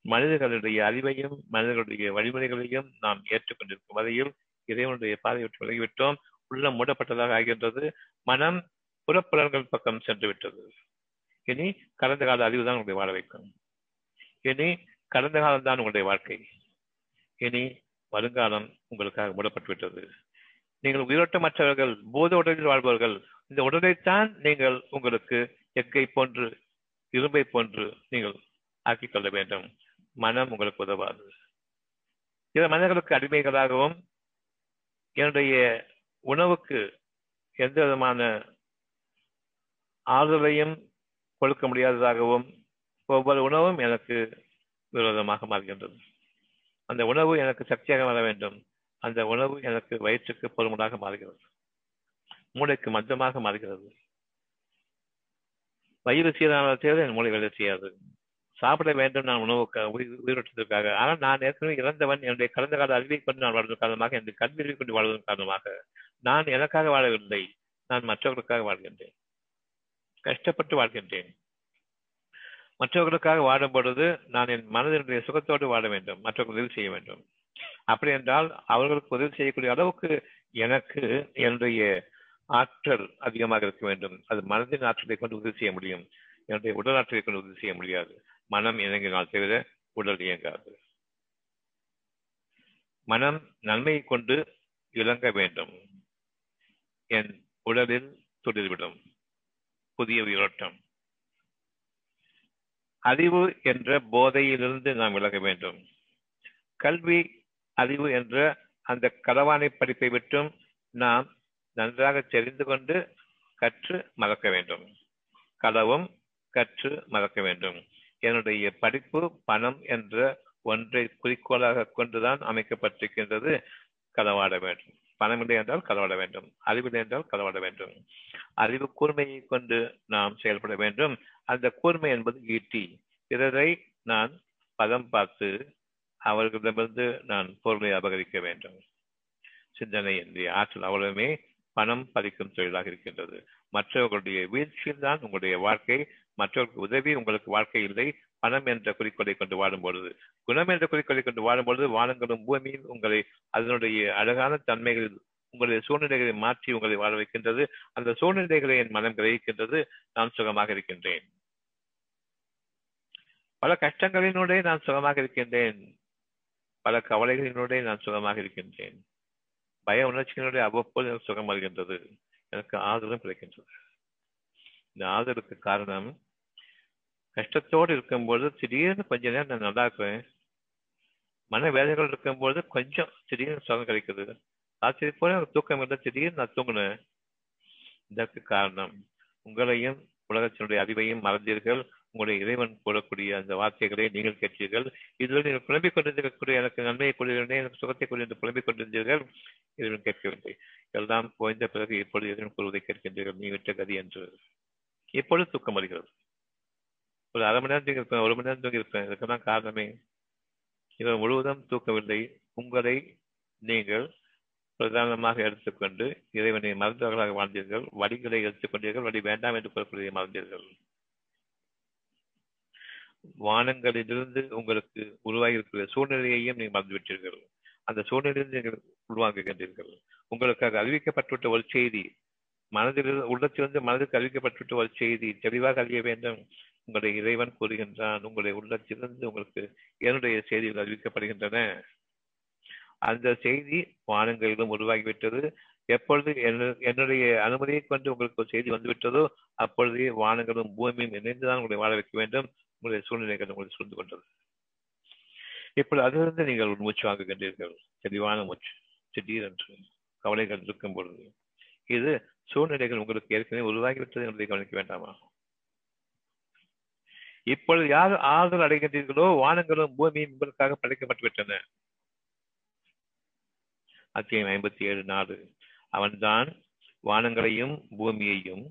மனிதர்களுடைய அறிவையும் மனிதர்களுடைய வழிமுறைகளையும் நாம் ஏற்றுக்கொண்டிருக்கும் வரையில் இறைவனுடைய பாதை விலகிவிட்டோம். உள்ளம் மூடப்பட்டதாக ஆகின்றது. மனம் புறப்புலன்கள் பக்கம் சென்று விட்டது. இனி கடந்த கால அறிவு தான் உங்களை வாழ வைக்கும். இனி கடந்த காலம் தான் உங்களுடைய வாழ்க்கை. இனி வருங்காலம் உங்களுக்காக மூடப்பட்டு விட்டது. நீங்கள் உயிரோட்டமற்றவர்கள் போத உடலில் வாழ்பவர்கள் இந்த உடலைத்தான் நீங்கள் உங்களுக்கு எக்கை போன்று இரும்பை போன்று நீங்கள் ஆக்கிக் கொள்ள வேண்டும். மனம் உங்களுக்கு உதவாது. சில மனிதர்களுக்கு அடிமைகளாகவும் என்னுடைய உணவுக்கு எந்த விதமான ஆறுதலையும் கொடுக்க முடியாததாகவும் ஒவ்வொரு உணவும் எனக்கு விரோதமாக மாறுகின்றது. அந்த உணவு எனக்கு சக்தியாக வர வேண்டும். அந்த உணவு எனக்கு வயிற்றுக்கு பொறுமனாக மாறுகிறது. மூளைக்கு மந்தமாக மாறுகிறது. வயிறு சீரான தேவை என் மூளை வேலை செய்யாது. சாப்பிட வேண்டும் நான் உணவுக்காக உயிரோட்டத்திற்காக ஆனால் நான் ஏற்கனவே இறந்தவன் என்னுடைய கடந்த கால அறிவை கொண்டு நான் வாழ்வதன் காரணமாக என்னுடைய கல்வியை கொண்டு வாழ்வதன் காரணமாக நான் எனக்காக வாழவில்லை நான் மற்றவர்களுக்காக வாழ்கின்றேன். கஷ்டப்பட்டு வாழ்கின்றேன். மற்றவர்களுக்காக வாடும் பொழுது நான் என் மனதினுடைய சுகத்தோடு வாழ வேண்டும் மற்றவர்கள் உதவி செய்ய வேண்டும். அப்படி என்றால் அவர்களுக்கு உதவி செய்யக்கூடிய அளவுக்கு எனக்கு என்னுடைய ஆற்றல் அதிகமாக இருக்க வேண்டும். அது மனதின் ஆற்றலை கொண்டு உதவி செய்ய முடியும். என்னுடைய உடல் ஆற்றலை கொண்டு உதவி செய்ய முடியாது. மனம் இயங்கினால் தவிர உடல் இயங்காது. மனம் நன்மையை கொண்டு இழங்க வேண்டும். என் உடலில் துளிர்விடும். புதிய உயிரோட்டம். அறிவு என்ற போதையிலிருந்து நாம் விலக வேண்டும். கல்வி அறிவு என்ற அந்த களவானை படிப்பை விட்டும் நாம் நன்றாக தெரிந்து கொண்டு கற்று மறக்க வேண்டும். களவும் கற்று மறக்க வேண்டும். என்னுடைய படிப்பு பணம் என்ற ஒன்றை குறிக்கோளாக கொண்டுதான் அமைக்கப்பட்டிருக்கின்றது. களவாட வேண்டும். பணம் இல்லை என்றால் களவாட வேண்டும். அறிவில்லை என்றால் களவாட வேண்டும். அறிவு கூர்மையை கொண்டு நாம் செயல்பட வேண்டும். அந்த கூர்மை என்பது ஈட்டி. பிறரை நான் பதம் பார்த்து அவர்களிடமிருந்து நான் பொருளை அபகரிக்க வேண்டும். சிந்தனை என்னுடைய ஆற்றல் அவ்வளவுமே பணம் பறிக்கும் தொழிலாக இருக்கின்றது. மற்றவர்களுடைய வீழ்ச்சியில் தான் உங்களுடைய வாழ்க்கை மற்றவர்களுக்கு உதவி உங்களுக்கு வாழ்க்கை இல்லை. பணம் என்ற குறிக்கோளை கொண்டு வாழும்பொழுது குணம் என்ற குறிக்கோளை கொண்டு வாழும்பொழுது வானங்களும் பூமியும் உங்களை அதனுடைய அழகான தன்மைகளில் உங்களுடைய சூழ்நிலைகளை மாற்றி உங்களை வாழ வைக்கின்றது. அந்த சூழ்நிலைகளை என் மனம் கிரகிக்கின்றது. நான் சுகமாக இருக்கின்றேன். பல கஷ்டங்களினுடைய நான் சுகமாக இருக்கின்றேன். பல கவலைகளினுடைய நான் சுகமாக இருக்கின்றேன். பய உணர்ச்சியினுடைய அவ்வப்போது எனக்கு சுகம் வருகின்றது. எனக்கு ஆதரவும் கிடைக்கின்றது. இந்த ஆதரவுக்கு காரணம் கஷ்டத்தோடு இருக்கும்போது திடீர்னு கொஞ்ச நேரம் நான் நல்லா இருக்கிறேன் மன வேதனைகள் இருக்கும்போது கொஞ்சம் திடீர்னு சுகம் கிடைக்குது. ராத்திரி போல எனக்கு தூக்கம் இருந்தால் திடீர்னு நான் தூங்கினேன் இதற்கு காரணம் உங்களையும் உலகத்தினுடைய அறிவையும் மறந்தீர்கள். உங்களுடைய இறைவன் கூறக்கூடிய அந்த வார்த்தைகளை நீங்கள் கேட்டீர்கள். இதில் நீங்கள் புலம்பிக் கொண்டிருக்கக்கூடிய எனக்கு நன்மையை கொண்டிருந்தேன் எனக்கு சுகத்தை கொண்டு புலம்பிக் கொண்டிருந்தீர்கள் இறைவன் கேட்கவில்லை. எல்லாம் குறைந்த பிறகு இப்பொழுது இறைவன் கூறுவதை கேட்கின்றீர்கள். நீ விட்ட கதி என்று. இப்பொழுது தூக்கம் வருகிறது. ஒரு அரை மணி நேரம் தூங்கி இருப்பேன் ஒரு மணி நேரம் தூங்கி இருப்பேன் இதுக்கெல்லாம் காரணமே இவர் முழுவதும் தூக்கவில்லை. உங்களை நீங்கள் பிரதானமாக எடுத்துக்கொண்டு இறைவனை மருந்தவர்களாக வாழ்ந்தீர்கள். வழிகளை எடுத்துக்கொண்டீர்கள். வடி வேண்டாம் என்று கூறக்கூடிய மறந்தீர்கள். வானங்களிலிருந்து உங்களுக்கு உருவாகி இருக்கிற சூழ்நிலையையும் நீங்கள் மறந்துவிட்டீர்கள் அந்த சூழ்நிலையிலிருந்து நீங்கள் உருவாக்குகின்றீர்கள். உங்களுக்காக அறிவிக்கப்பட்டுவிட்ட ஒரு செய்தி மனதில் உள்ளத்திலிருந்து மனதிற்கு அறிவிக்கப்பட்டுவிட்ட ஒரு செய்தி தெளிவாக அறிய வேண்டும். உங்களுடைய இறைவன் கூறுகின்றான். உங்களுடைய உள்ளத்திலிருந்து உங்களுக்கு என்னுடைய செய்திகள் அறிவிக்கப்படுகின்றன. அந்த செய்தி வானங்களிலும் உருவாகிவிட்டது. எப்பொழுது என்னுடைய அனுமதியை கொண்டு உங்களுக்கு ஒரு செய்தி வந்துவிட்டதோ அப்பொழுதே வானங்களும் பூமியும் இணைந்துதான் உங்களை வாழ வைக்க வேண்டும். உங்களுடைய சூழ்நிலைகள் உங்களை சூழ்ந்து கொண்டது இப்பொழுது அதிலிருந்து நீங்கள் ஒரு மூச்சு வாங்குகின்றீர்கள் தெளிவான மூச்சு திடீரென்று கவலைகள் இருக்கும் பொழுது. இது சூழ்நிலைகள் உங்களுக்கு ஏற்கனவே உருவாகிவிட்டது என்பதை கவனிக்க வேண்டாமா? இப்பொழுது யார் ஆறுதல் அடைகின்றீர்களோ வானங்களும் பூமியும் உங்களுக்காக படைக்கப்பட்டுவிட்டன அத்தியம் ஐம்பத்தி ஏழு நாடு அவன்தான் வானங்களையும் பூமியையும்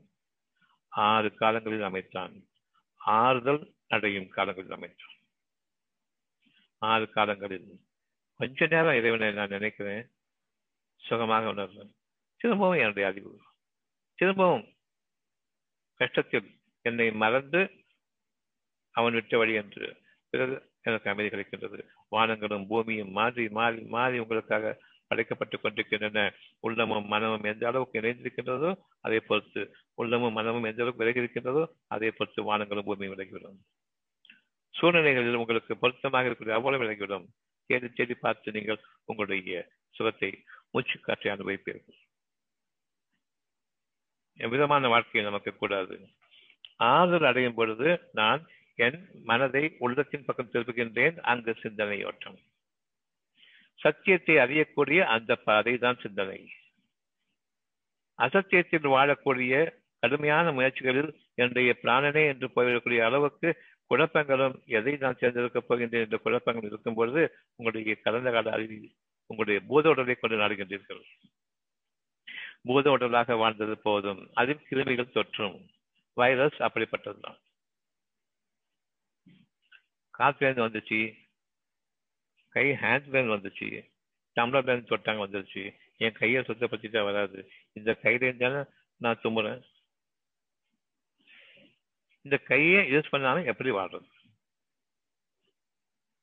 ஆறு காலங்களில் அமைத்தான். ஆறுதல் அடையும் காலங்களில் அமைச்சோம் ஆறு காலங்களில். கொஞ்ச நேரம் இறைவனை நான் நினைக்கிறேன். சுகமாக உணர்றேன் திரும்பவும் என்னுடைய அறிவு திரும்பவும் கஷ்டத்தில் என்னை மறந்து அவன் விட்ட வழி என்று. பிறகு எனக்கு அமைதி கிடைக்கின்றது. வானங்களும் பூமியும் மாறி மாறி மாறி உங்களுக்காக படைக்கப்பட்டுக் கொண்டிருக்கின்றன. உள்ளமும் மனமும் எந்த அளவுக்கு இணைந்திருக்கின்றதோ அதை பொறுத்து உள்ளமும் மனமும் எந்த அளவுக்கு விலகி இருக்கின்றதோ அதை பொறுத்து வானங்களும் பூமியும் விலகிவிடும் சூழ்நிலைகளில் உங்களுக்கு பொருத்தமாக இருக்கிறது. அவ்வளவு விளங்கிவிடும். தேடி தேடி பார்த்து நீங்கள் உங்களுடைய சுகத்தை மூச்சு காற்றை அனுபவிப்பீர்கள் எவ்விதமான வாழ்க்கையை நமக்கு கூடாது. ஆறுதல் அடையும் பொழுது நான் என் மனதை உள்ளத்தின் பக்கம் திருப்புகின்றேன். அங்கு சிந்தனை ஓட்டம். சத்தியத்தை அறியக்கூடிய அந்த பாதை தான் சிந்தனை. அசத்தியத்தில் வாழக்கூடிய கடுமையான முயற்சிகளில் என்னுடைய பிராணனே என்று போய்விடக்கூடிய அளவுக்கு குழப்பங்களும் எதை நான் தேர்ந்தெடுக்கப் போகின்றேன் என்ற குழப்பங்கள் இருக்கும் பொழுது உங்களுடைய கடந்த கால அறிவி உங்களுடைய பூத உடலை கொண்டு நாடுகின்றீர்கள். பூத உடலாக வாழ்ந்தது போதும். அதில் கிருமிகள் தொற்றும். வைரஸ் அப்படிப்பட்டதுதான். காத்துலேருந்து வந்துச்சு. கை ஹேண்ட்லேருந்து வந்துச்சு. டம்ளர்லேருந்து தொட்டாங்க வந்துருச்சு. என் கையை சுத்தப்படுத்திட்டா வராது. இந்த கையில இருந்தாலும் நான் தும்புறேன் இந்த கையை யூஸ் பண்ணாலும் எப்படி வாழ்றது?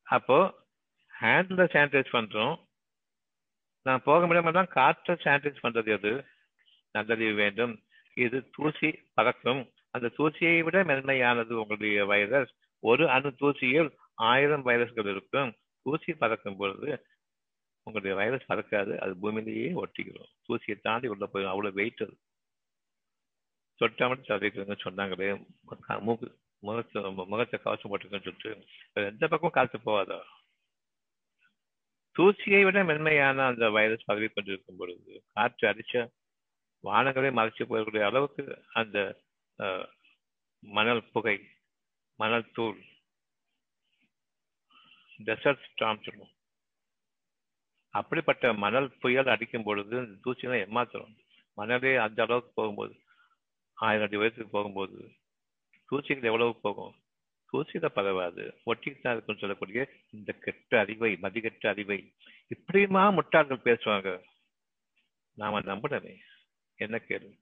அப்போ ஹேண்ட்ல சானிடைஸ் பண்றோம். நான் போக முடியாம தான் காற்றை சானிடைஸ் பண்றது எது? நல்லறிவு வேண்டும். இது தூசி பறக்கும். அந்த தூசியை விட மென்மையானது உங்களுடைய வைரஸ் ஒரு அணு தூசியில் ஆயிரம் வைரஸ்கள் இருக்கும். தூசி பறக்கும் பொழுது உங்களுடைய வைரஸ் பறக்காது. அது பூமியிலேயே ஒட்டிக்கிறோம் தூசியை தாண்டி உள்ள போயிடும். அவ்வளவு வெயிட் அது. தொட்டா மட்டும் சொன்னாங்களே. மூக்கு முகத்தை முகத்தை கவசம் போட்டுக்கன்னு சொல்லிட்டு எந்த பக்கமும் காத்து போகாதா? தூசியை விட மென்மையான அந்த வைரஸ் பரவி கொண்டிருக்கும் பொழுது காற்று அடிச்ச வானங்களே மறைச்சு போகக்கூடிய அளவுக்கு அந்த மணல் புகை மணல் தூள் டெசர்ட் ஸ்டாம் சொல்லுவோம். அப்படிப்பட்ட மணல் புயல் அடிக்கும் பொழுது இந்த தூசிலாம் ஏமாத்துறோம் மணலே அந்த அளவுக்கு போகும்போது ஆயிரம் அடி உயரத்துக்கு போகும்போது தூசிகள் எவ்வளவு போகும்? தூசியில பரவாது. ஒட்டிக்கிட்டா இருக்குன்னு சொல்லக்கூடிய இந்த கெட்ட அறிவை மதிகெட்ட அறிவை இப்படியுமா முட்டாள்கள் பேசுவாங்க? நாம நம்பணுமே என்ன கேள்வி?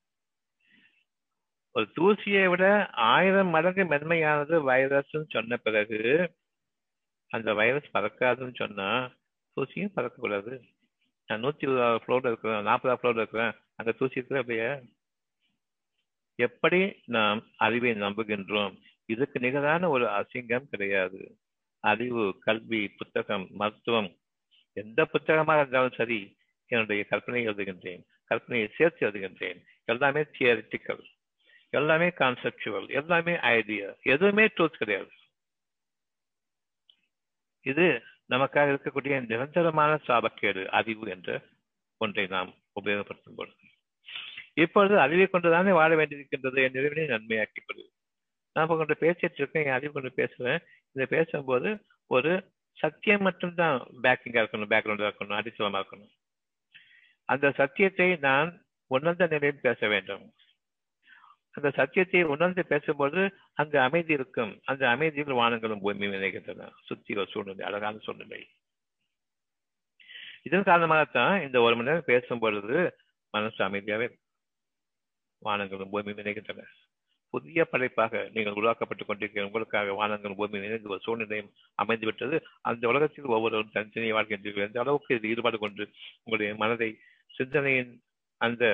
ஒரு தூசியை விட ஆயிரம் மடங்கு மென்மையானது வைரஸ்னு சொன்ன பிறகு அந்த வைரஸ் பறக்காதுன்னு சொன்னா தூசியும் பறக்கக்கூடாது. நான் நூத்தி இருபதாவது ஃப்ளோர்ல இருக்கிறேன் நாற்பதாவது ஃப்ளோர்ல இருக்கிறேன். அந்த தூசி இருக்கிற அப்படியே எப்படி நாம் அறிவை நம்புகின்றோம்? இதுக்கு நிகரான ஒரு அசிங்கம் கிடையாது. அறிவு கல்வி புத்தகம் மருத்துவம் எந்த புத்தகமாக இருந்தாலும் சரி என்னுடைய கற்பனை எழுதுகின்றேன். கற்பனையை சேர்த்து எழுதுகின்றேன். எல்லாமே தியரிட்டிக்கல் எல்லாமே கான்செப்டுவல் எல்லாமே ஐடியா எதுவுமே ட்ரூத் கிடையாது. இது நமக்காக இருக்கக்கூடிய நிரந்தரமான சாபக்கேடு அறிவு என்ற ஒன்றை நாம் உபயோகப்படுத்தும் பொழுது. இப்பொழுது அறிவை கொண்டுதானே வாழ வேண்டியிருக்கின்றது என் நிறைவினை நன்மையாக்கிக் கொள்வது நான் இப்போ கொண்டு பேசிட்டு இருக்கேன் என் அறிவு கொண்டு பேசுவேன் இதை பேசும்போது ஒரு சத்தியம் மட்டும்தான் பேக்கிங்கா இருக்கணும் பேக்ரவுண்டா இருக்கணும் அடித்தளமா இருக்கணும். அந்த சத்தியத்தை நான் உணர்ந்த நிலையில் பேச வேண்டும். அந்த சத்தியத்தை உணர்ந்து பேசும்போது அந்த அமைதி இருக்கும். அந்த அமைதியில் வானங்களும் பூமியும் இணைகின்றன. சுத்தி ஒரு சூழ்நிலை அழகான சூழ்நிலை. இதன் காரணமாகத்தான் இந்த ஒரு மணி நேரம் பேசும் பொழுது மனசு அமைதியாவே வானங்களும் பூமியும் இணைகின்றன புதிய படைப்பாக நீங்கள் உருவாக்கப்பட்டுக் கொண்டிருக்கிற உங்களுக்காக வானங்களும் பூமியும் இணைந்து ஒரு சூழ்நிலையும் அமைந்து விட்டது அந்த உலகத்தில் ஒவ்வொருவரும் தனித்தனியை வாழ்கின்றீர்கள். எந்த அளவுக்கு இது ஈடுபாடு கொண்டு உங்களுடைய மனதை சிந்தனையின் அந்த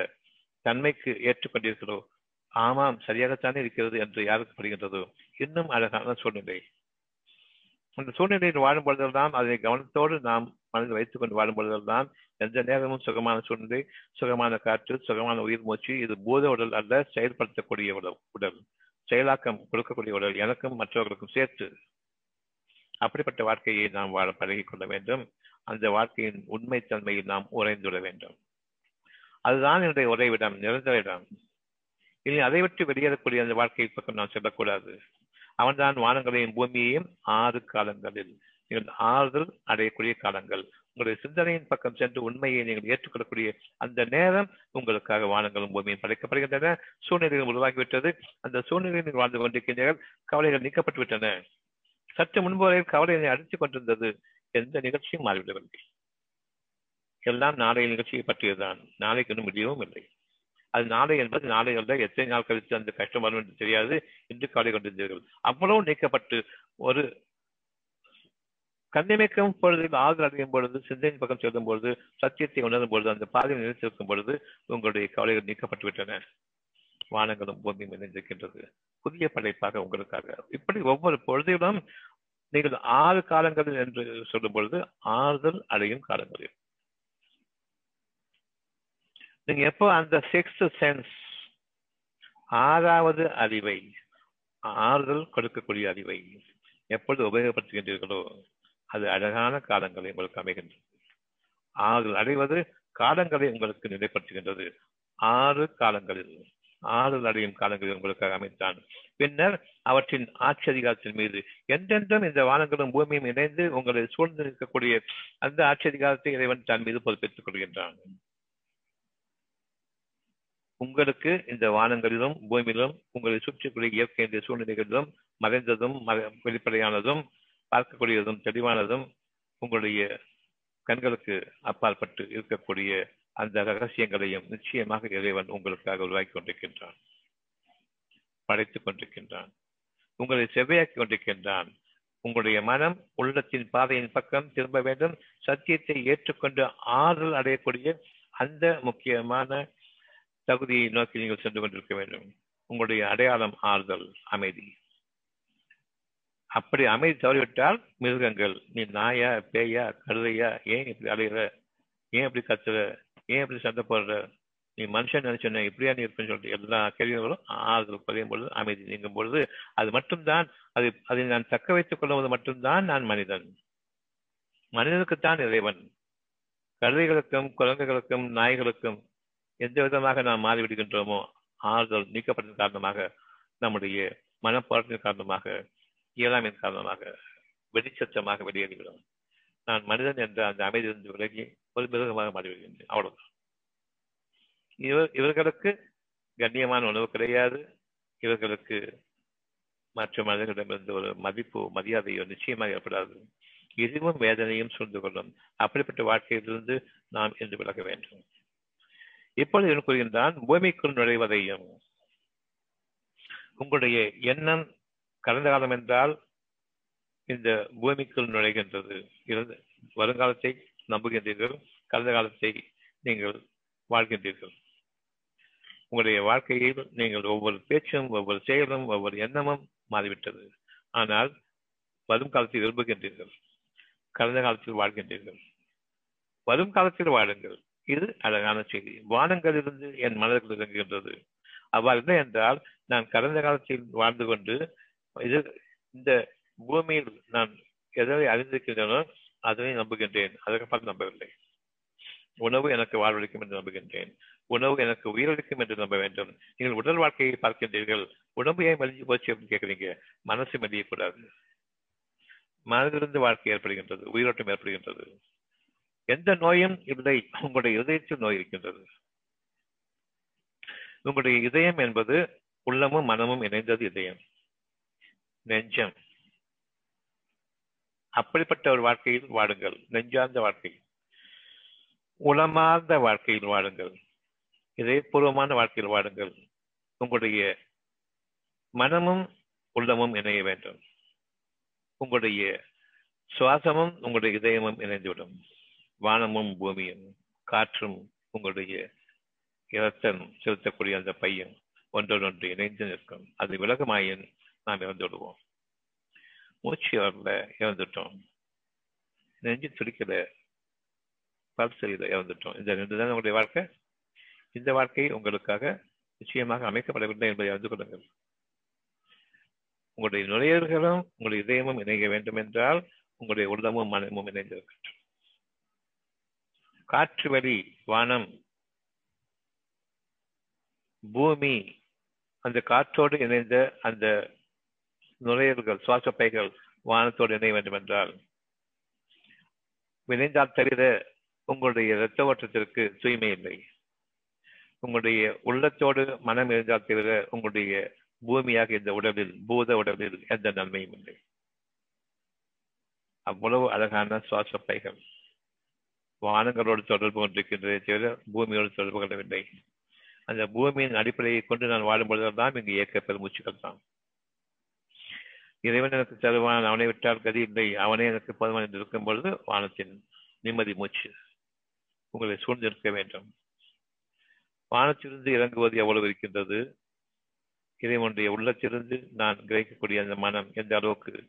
தன்மைக்கு ஏற்றுக்கொண்டிருக்கிறோம் ஆமாம் சரியாகத்தானே இருக்கிறது என்று யாருக்கு படுகின்றதோ இன்னும் அழகான சூழ்நிலை. அந்த சூழ்நிலையில் வாழும் பொழுதெல்லாம் அதை கவனத்தோடு நாம் மனதில் வைத்துக் கொண்டு வாழும் பொழுதெல்லாம் எந்த நேரமும் சுகமான சூழ்நிலை சுகமான காற்று சுகமான உயிர் மூச்சு இது பூத உடல் அல்ல செயல்படுத்தக்கூடிய உடல் உடல் செயலாக்கம் கொடுக்கக்கூடிய உடல் எனக்கும் மற்றவர்களுக்கும் சேர்த்து அப்படிப்பட்ட வாழ்க்கையை நாம் வாழ பழகிக் கொள்ள வேண்டும். அந்த வாழ்க்கையின் உண்மை தன்மையில் நாம் உறைந்துவிட வேண்டும். அதுதான் என்னுடைய உறைவிடம் நிரந்தர இடம். இனி அதை விட்டு வெளியேறக்கூடிய அந்த வாழ்க்கையை பக்கம் நாம் செல்லக்கூடாது. அவன்தான் வானங்களையும் பூமியையும் ஆறு காலங்களில். நீங்கள் ஆறுதல் அடையக்கூடிய காலங்கள். உங்களுடைய சிந்தனையின் பக்கம் சென்று உண்மையை நீங்கள் ஏற்றுக்கொள்ளக்கூடிய அந்த நேரம் உங்களுக்காக வானங்களும் பூமியும் படைக்கப்படுகின்றன. சூழ்நிலைகள் உருவாகிவிட்டது. அந்த சூழ்நிலையில் வாழ்ந்து கொண்டிருக்கின்றீர்கள். கவலைகள் நீக்கப்பட்டு விட்டன சற்று முன்பு வரையில் கவலைகளை அடித்துக் கொண்டிருந்தது. எந்த நிகழ்ச்சியும் மாறிவிடவில்லை. எல்லாம் நாளைய நிகழ்ச்சியை பற்றியதுதான். நாளைக்கு இன்னும் முடியவும் இல்லை. அது நாளை என்பது நாளை அல்ல எத்தனை நாள் கழித்து அந்த கஷ்டம் வரும் என்று தெரியாது. இன்று கவலை கொண்டிருந்தீர்கள். அவ்வளவு நீக்கப்பட்டு ஒரு கண்ணிமைக்கும் பொழுது ஆறுதல் அடையும் பொழுது சிந்தனை பக்கம் செல்லும் பொழுது சத்தியத்தை உணரும் பொழுது அந்த பாதையை நினைத்திருக்கும் பொழுது உங்களுடைய கவலைகள் நீக்கப்பட்டு விட்டன. வானங்களும் பூமியும் இணைந்திருக்கின்றது. புதிய படைப்பாக உங்களுக்காக. இப்படி ஒவ்வொரு பொழுதிலும் நீங்கள் ஆறு காலங்களில் என்று சொல்லும் பொழுது ஆறுதல் அடையும் காலங்களில். நீங்க எப்போ அந்த சிக்ஸ்த் சென்ஸ் ஆறாவது அறிவை ஆறுதல் கொடுக்கக்கூடிய அறிவை எப்பொழுது உபயோகப்படுத்துகின்றீர்களோ அது அழகான காலங்களை உங்களுக்கு அமைகின்றது. ஆறுதல் அடைவது காலங்களை உங்களுக்கு நிலைப்படுத்துகின்றது. ஆறு காலங்களில் ஆறுதல் அடையும் காலங்களில் உங்களுக்காக அமைத்தான் பின்னர் அவற்றின் ஆட்சி அதிகாரத்தின் மீது என்றென்றும் இந்த வானங்களும் பூமியும் இணைந்து உங்களை சூழ்ந்து இருக்கக்கூடிய அந்த ஆட்சி அதிகாரத்தை இறைவன் தன் மீது பொறுப்பேற்றுக் கொள்கின்றான். உங்களுக்கு இந்த வானங்களிலும் பூமியிலும் உங்களை சுற்றிக்கூடிய இயற்கை சூழ்நிலைகளிலும் மறைந்ததும் வெளிப்படையானதும் பார்க்கக்கூடியதும் தெளிவானதும் உங்களுடைய கண்களுக்கு அப்பாற்பட்டு இருக்கக்கூடிய அந்த ரகசியங்களையும் நிச்சயமாக இறைவன் உங்களுக்காக உருவாக்கி கொண்டிருக்கின்றான். படைத்துக் கொண்டிருக்கின்றான். உங்களை செவ்வையாக்கி கொண்டிருக்கின்றான். உங்களுடைய மனம் உள்ளத்தின் பாதையின் பக்கம் திரும்ப வேண்டும். சத்தியத்தை ஏற்றுக்கொண்டு ஆறுதல் அடையக்கூடிய அந்த முக்கியமான தகுதியை நோக்கி நீங்கள் சென்று கொண்டிருக்க வேண்டும். உங்களுடைய அடையாளம் ஆறுதல் அமைதி. அப்படி அமைதி தவறிவிட்டால் மிருகங்கள் நீ நாயா பேயா கழுதையா ஏன் இப்படி அலையிற? ஏன் இப்படி கத்துற? ஏன் இப்படி சண்டை போடுற? நீ மனுஷன் நினைச்சோன்ன இப்படியா நீ இருப்பேன்னு சொல்லிட்டு எல்லா கேள்விகளும் ஆறுதல் குறையும் பொழுது அமைதி நீங்கும் பொழுது அது மட்டும்தான் அது அதை நான் தக்க வைத்துக் கொள்வது மட்டும்தான் நான் மனிதன். மனிதனுக்குத்தான் இறைவன். கழுதைகளுக்கும் குழந்தைகளுக்கும் நாய்களுக்கும் எந்த விதமாக நாம் மாறிவிடுகின்றோமோ ஆறுதல் நீக்கப்பட்டதன் காரணமாக நம்முடைய மனப்போராட்டத்தின் காரணமாக இயலாமையின் காரணமாக வெடிச்சத்தமாக வெளியேறிவிடும். நான் மனிதன் என்ற அந்த அமைதியிலிருந்து விலகி ஒரு மிருகமாக மாறிவிடுகின்றேன். அவ்வளவுதான். இவர் இவர்களுக்கு கண்ணியமான உணவு கிடையாது. இவர்களுக்கு மற்ற மனிதர்களிடமிருந்து ஒரு மதிப்பு மரியாதையோ நிச்சயமாக ஏற்படாது. இதுவும் வேதனையும் சூழ்ந்து கொள்ளும். அப்படிப்பட்ட வாழ்க்கையிலிருந்து நாம் இன்று விலக வேண்டும். இப்பொழுது என்ன கூறுகின்றான் பூமிக்குள் நுழைவதையும். உங்களுடைய எண்ணம் கடந்த காலம் என்றால் இந்த பூமிக்குள் நுழைகின்றது. வருங்காலத்தை நம்புகின்றீர்கள் கடந்த காலத்தை நீங்கள் வாழ்கின்றீர்கள். உங்களுடைய வாழ்க்கையில் நீங்கள் ஒவ்வொரு பேச்சும் ஒவ்வொரு செயலும் ஒவ்வொரு எண்ணமும் மாறிவிட்டது. ஆனால் வரும் காலத்தில் விரும்புகின்றீர்கள் கடந்த காலத்தில் வாழ்கின்றீர்கள். வரும் காலத்தில் வாழுங்கள். இது அழகான செய்தி. வானங்களிலிருந்து என் மனதில் இறங்குகின்றது. அவ்வாறு இல்லை என்றால் நான் கடந்த காலத்தில் வாழ்ந்து கொண்டு இது இந்த பூமியில் நான் எதை அறிந்திருக்கின்றனோ அதனை நம்புகின்றேன். அதற்கப்பால் நம்பவில்லை. உணவு எனக்கு வாழ்வளிக்கும் என்று நம்புகின்றேன். உணவு எனக்கு உயிரளிக்கும் என்று நம்ப வேண்டும். நீங்கள் உடல் வாழ்க்கையை பார்க்கின்றீர்கள். உடம்பு ஏன் மலிஞ்சு போச்சு அப்படின்னு கேட்குறீங்க? மனசு மலியக்கூடாது. மனதிலிருந்து வாழ்க்கை ஏற்படுகின்றது. உயிரோட்டம் ஏற்படுகின்றது. எந்த நோயும் இல்லை. உங்களுடைய இதயத்தில் நோய் இருக்கின்றது. உங்களுடைய இதயம் என்பது உள்ளமும் மனமும் இணைந்தது இதயம். நெஞ்சம். அப்படிப்பட்ட ஒரு வாழ்க்கையில் வாடுங்கள் நெஞ்சார்ந்த வாழ்க்கை உளமார்ந்த வாழ்க்கையில் வாடுங்கள் இதயபூர்வமான வாழ்க்கையில் வாடுங்கள் உங்களுடைய மனமும் உள்ளமும் இணைய வேண்டும். உங்களுடைய சுவாசமும் உங்களுடைய இதயமும் இணைந்துவிடும். வானமும் பூமியும் காற்றும் உங்களுடைய இரத்தம் செலுத்தக்கூடிய அந்த பையன் ஒன்றொன்று இணைந்து நிற்கும். அது விலகமாயின் நாம் இறந்து விடுவோம் மூச்சு வரல இறந்துட்டோம் நெஞ்சு துடிக்கல பல்ஸ் இறந்துட்டோம். இந்த ரெண்டு தான் உங்களுடைய வாழ்க்கை. இந்த வாழ்க்கை உங்களுக்காக நிச்சயமாக அமைக்கப்படவில்லை என்பதை அறிந்து கொள்ளுங்கள். உங்களுடைய நுழையர்களும் உங்களுடைய இதயமும் இணைய வேண்டும் என்றால் உங்களுடைய உள்ளமும் மனமும் இணைந்திருக்கட்டும். காற்று வழி வானம் பூமி அந்த காற்றோடு இணைந்த அந்த நுழையல்கள் சுவாச பைகள் வானத்தோடு இணைய வேண்டும் என்றால் விளைந்தால் தவிர உங்களுடைய இரத்த ஓட்டத்திற்கு தூய்மை இல்லை. உங்களுடைய உள்ளத்தோடு மனம் இருந்தால் தவிர உங்களுடைய பூமியாக இந்த உடலில் பூத உடலில் எந்த நன்மையும் இல்லை. அவ்வளவு அழகான சுவாச பைகள் வானங்களோடு தொடர்பு கொண்டிருக்கின்றதே தவிர பூமியோடு தொடர்பு கொள்ளவில்லை. அந்த பூமியின் அடிப்படையை கொண்டு நான் வாழும் பொழுதெல்லாம் இங்கு இயக்க பெருமூச்சுகள் தான். இறைவன் எனக்கு தருவான் அவனை விட்டால் கதி இல்லை. அவனே எனக்கு போதுமான என்று இருக்கும் பொழுது வானத்தின் நிம்மதி மூச்சு. உங்களை சூழ்ந்திருக்க வேண்டும். வானத்திலிருந்து இறங்குவது எவ்வளவு இருக்கின்றது? இறைவனுடைய உள்ளத்திலிருந்து நான் கிரகிக்கக்கூடிய அந்த மனம் எந்த அளவுக்கு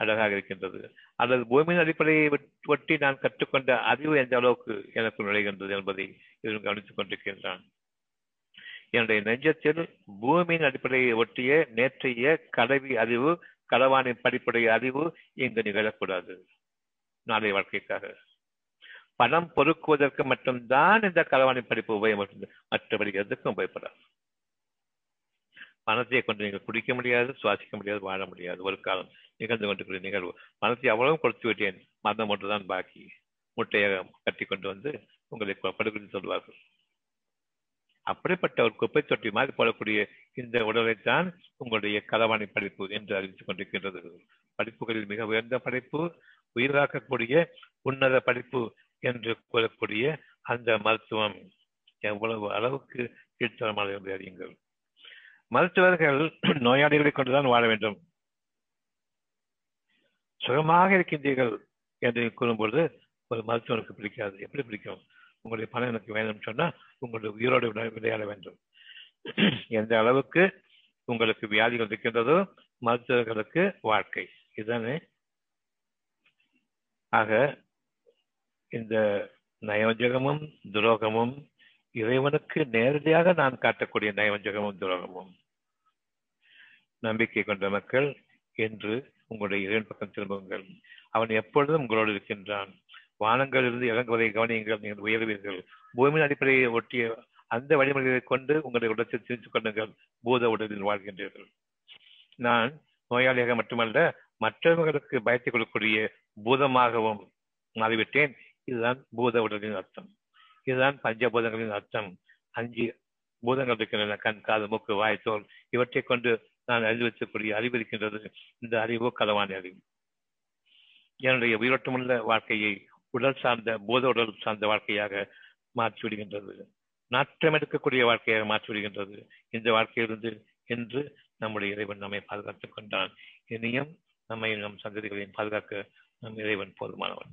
அழகாக இருக்கின்றது. அல்லது பூமியின் அடிப்படையை ஒட்டி நான் கற்றுக்கொண்ட அறிவு எந்த அளவுக்கு எனக்கு நுழைகின்றது என்பதை இவன் கவனித்துக் கொண்டிருக்கின்றான். என்னுடைய நெஞ்சத்தில் பூமியின் அடிப்படையை ஒட்டிய நேற்றைய கலவி அறிவு களவானின் படிப்படைய அறிவு இங்கு நிகழக்கூடாது. நாளை வாழ்க்கைக்காக. பணம் பொறுக்குவதற்கு மட்டும்தான் இந்த களவானின் படிப்பு உபயோகம் மற்றபடி எதுக்கும் உபயோகப்படாது. பணத்தை கொண்டு நீங்கள் குடிக்க முடியாது சுவாசிக்க முடியாது வாழ முடியாது. ஒரு காலம் நிகழ்ந்து கொண்டிருக்கிற நிகழ்வு. பணத்தை அவ்வளவு கொடுத்து விட்டேன். மரணம் ஒன்றுதான் பாக்கி. முட்டையை கட்டி கொண்டு வந்து உங்களை படுகொலை சொல்வார்கள். அப்படிப்பட்ட ஒரு குப்பை தொட்டி மாதிரி போடக்கூடிய இந்த உடலைத்தான் உங்களுடைய கலவாணி படிப்பு என்று அறிவித்துக் கொண்டிருக்கின்றது. படிப்புகளில் மிக உயர்ந்த படைப்பு உயிராக்கக்கூடிய உன்னத படிப்பு என்று கூறக்கூடிய அந்த மருத்துவம் எவ்வளவு அளவுக்கு கீழ்த்தரமாக என்று அறியுங்கள். மருத்துவர்கள் <clears throat> நோயாளிகளை கொண்டுதான் வாழ வேண்டும். சுகமாக இருக்கின்றீர்கள் என்று கூறும்பொழுது ஒரு மருத்துவனுக்கு பிடிக்காது. எப்படி பிடிக்கும்? உங்களுடைய பணம் எனக்கு வேணும்னு சொன்னா உங்களுடைய உயிரோடு விளையாட வேண்டும். <clears throat> எந்த அளவுக்கு உங்களுக்கு வியாதிகள் இருக்கின்றதோ மருத்துவர்களுக்கு வாழ்க்கை. இதுதானே? ஆக இந்த நயவஞ்சகமும் துரோகமும் இறைவனுக்கு நேரடியாக நான் காட்டக்கூடிய நயவஞ்சகமும் துரோகமும். நம்பிக்கை கொண்ட மக்கள் என்று உங்களுடைய இறைவன் பக்கம் திரும்புங்கள். அவன் எப்பொழுதும் உங்களோடு இருக்கின்றான். வானங்களிலிருந்து இறங்குவதை கவனியுங்கள் நீங்கள் உயர்வீர்கள். பூமியின் அடிப்படையை ஒட்டிய அந்த வழிமுறைகளை கொண்டு உங்களுடைய உடத்தில் தெரிந்து கொள்ளுங்கள். பூத உடலில் வாழ்கின்றீர்கள். நான் நோயாளியாக மட்டுமல்ல மற்றவர்களுக்கு பயத்தை கொடுக்கக்கூடிய பூதமாகவும் மாறிவிட்டேன். இதுதான் பூத உடலின் அர்த்தம். இதுதான் பஞ்சபூதங்களின் அர்த்தம். அஞ்சு பூதங்கள் இருக்கின்றன. கண் காது மூக்கு வாய் தோல். இவற்றை கொண்டு நான் அறிவிக்கக்கூடிய அறிவு இருக்கின்றது இந்த அறிவோ களவான அறிவு. என்னுடைய உயிரோட்டமுள்ள வாழ்க்கையை உடல் சார்ந்த போத உடல் சார்ந்த வாழ்க்கையாக மாற்றிவிடுகின்றது நாற்றம் எடுக்கக்கூடிய வாழ்க்கையாக மாற்றிவிடுகின்றது இந்த வாழ்க்கையிலிருந்து என்று நம்முடைய இறைவன் நம்மை பாதுகாத்துக் கொண்டான். இனியும் நம்மை நம் சந்ததிகளையும் பாதுகாக்க நம் இறைவன் போதுமானவன்.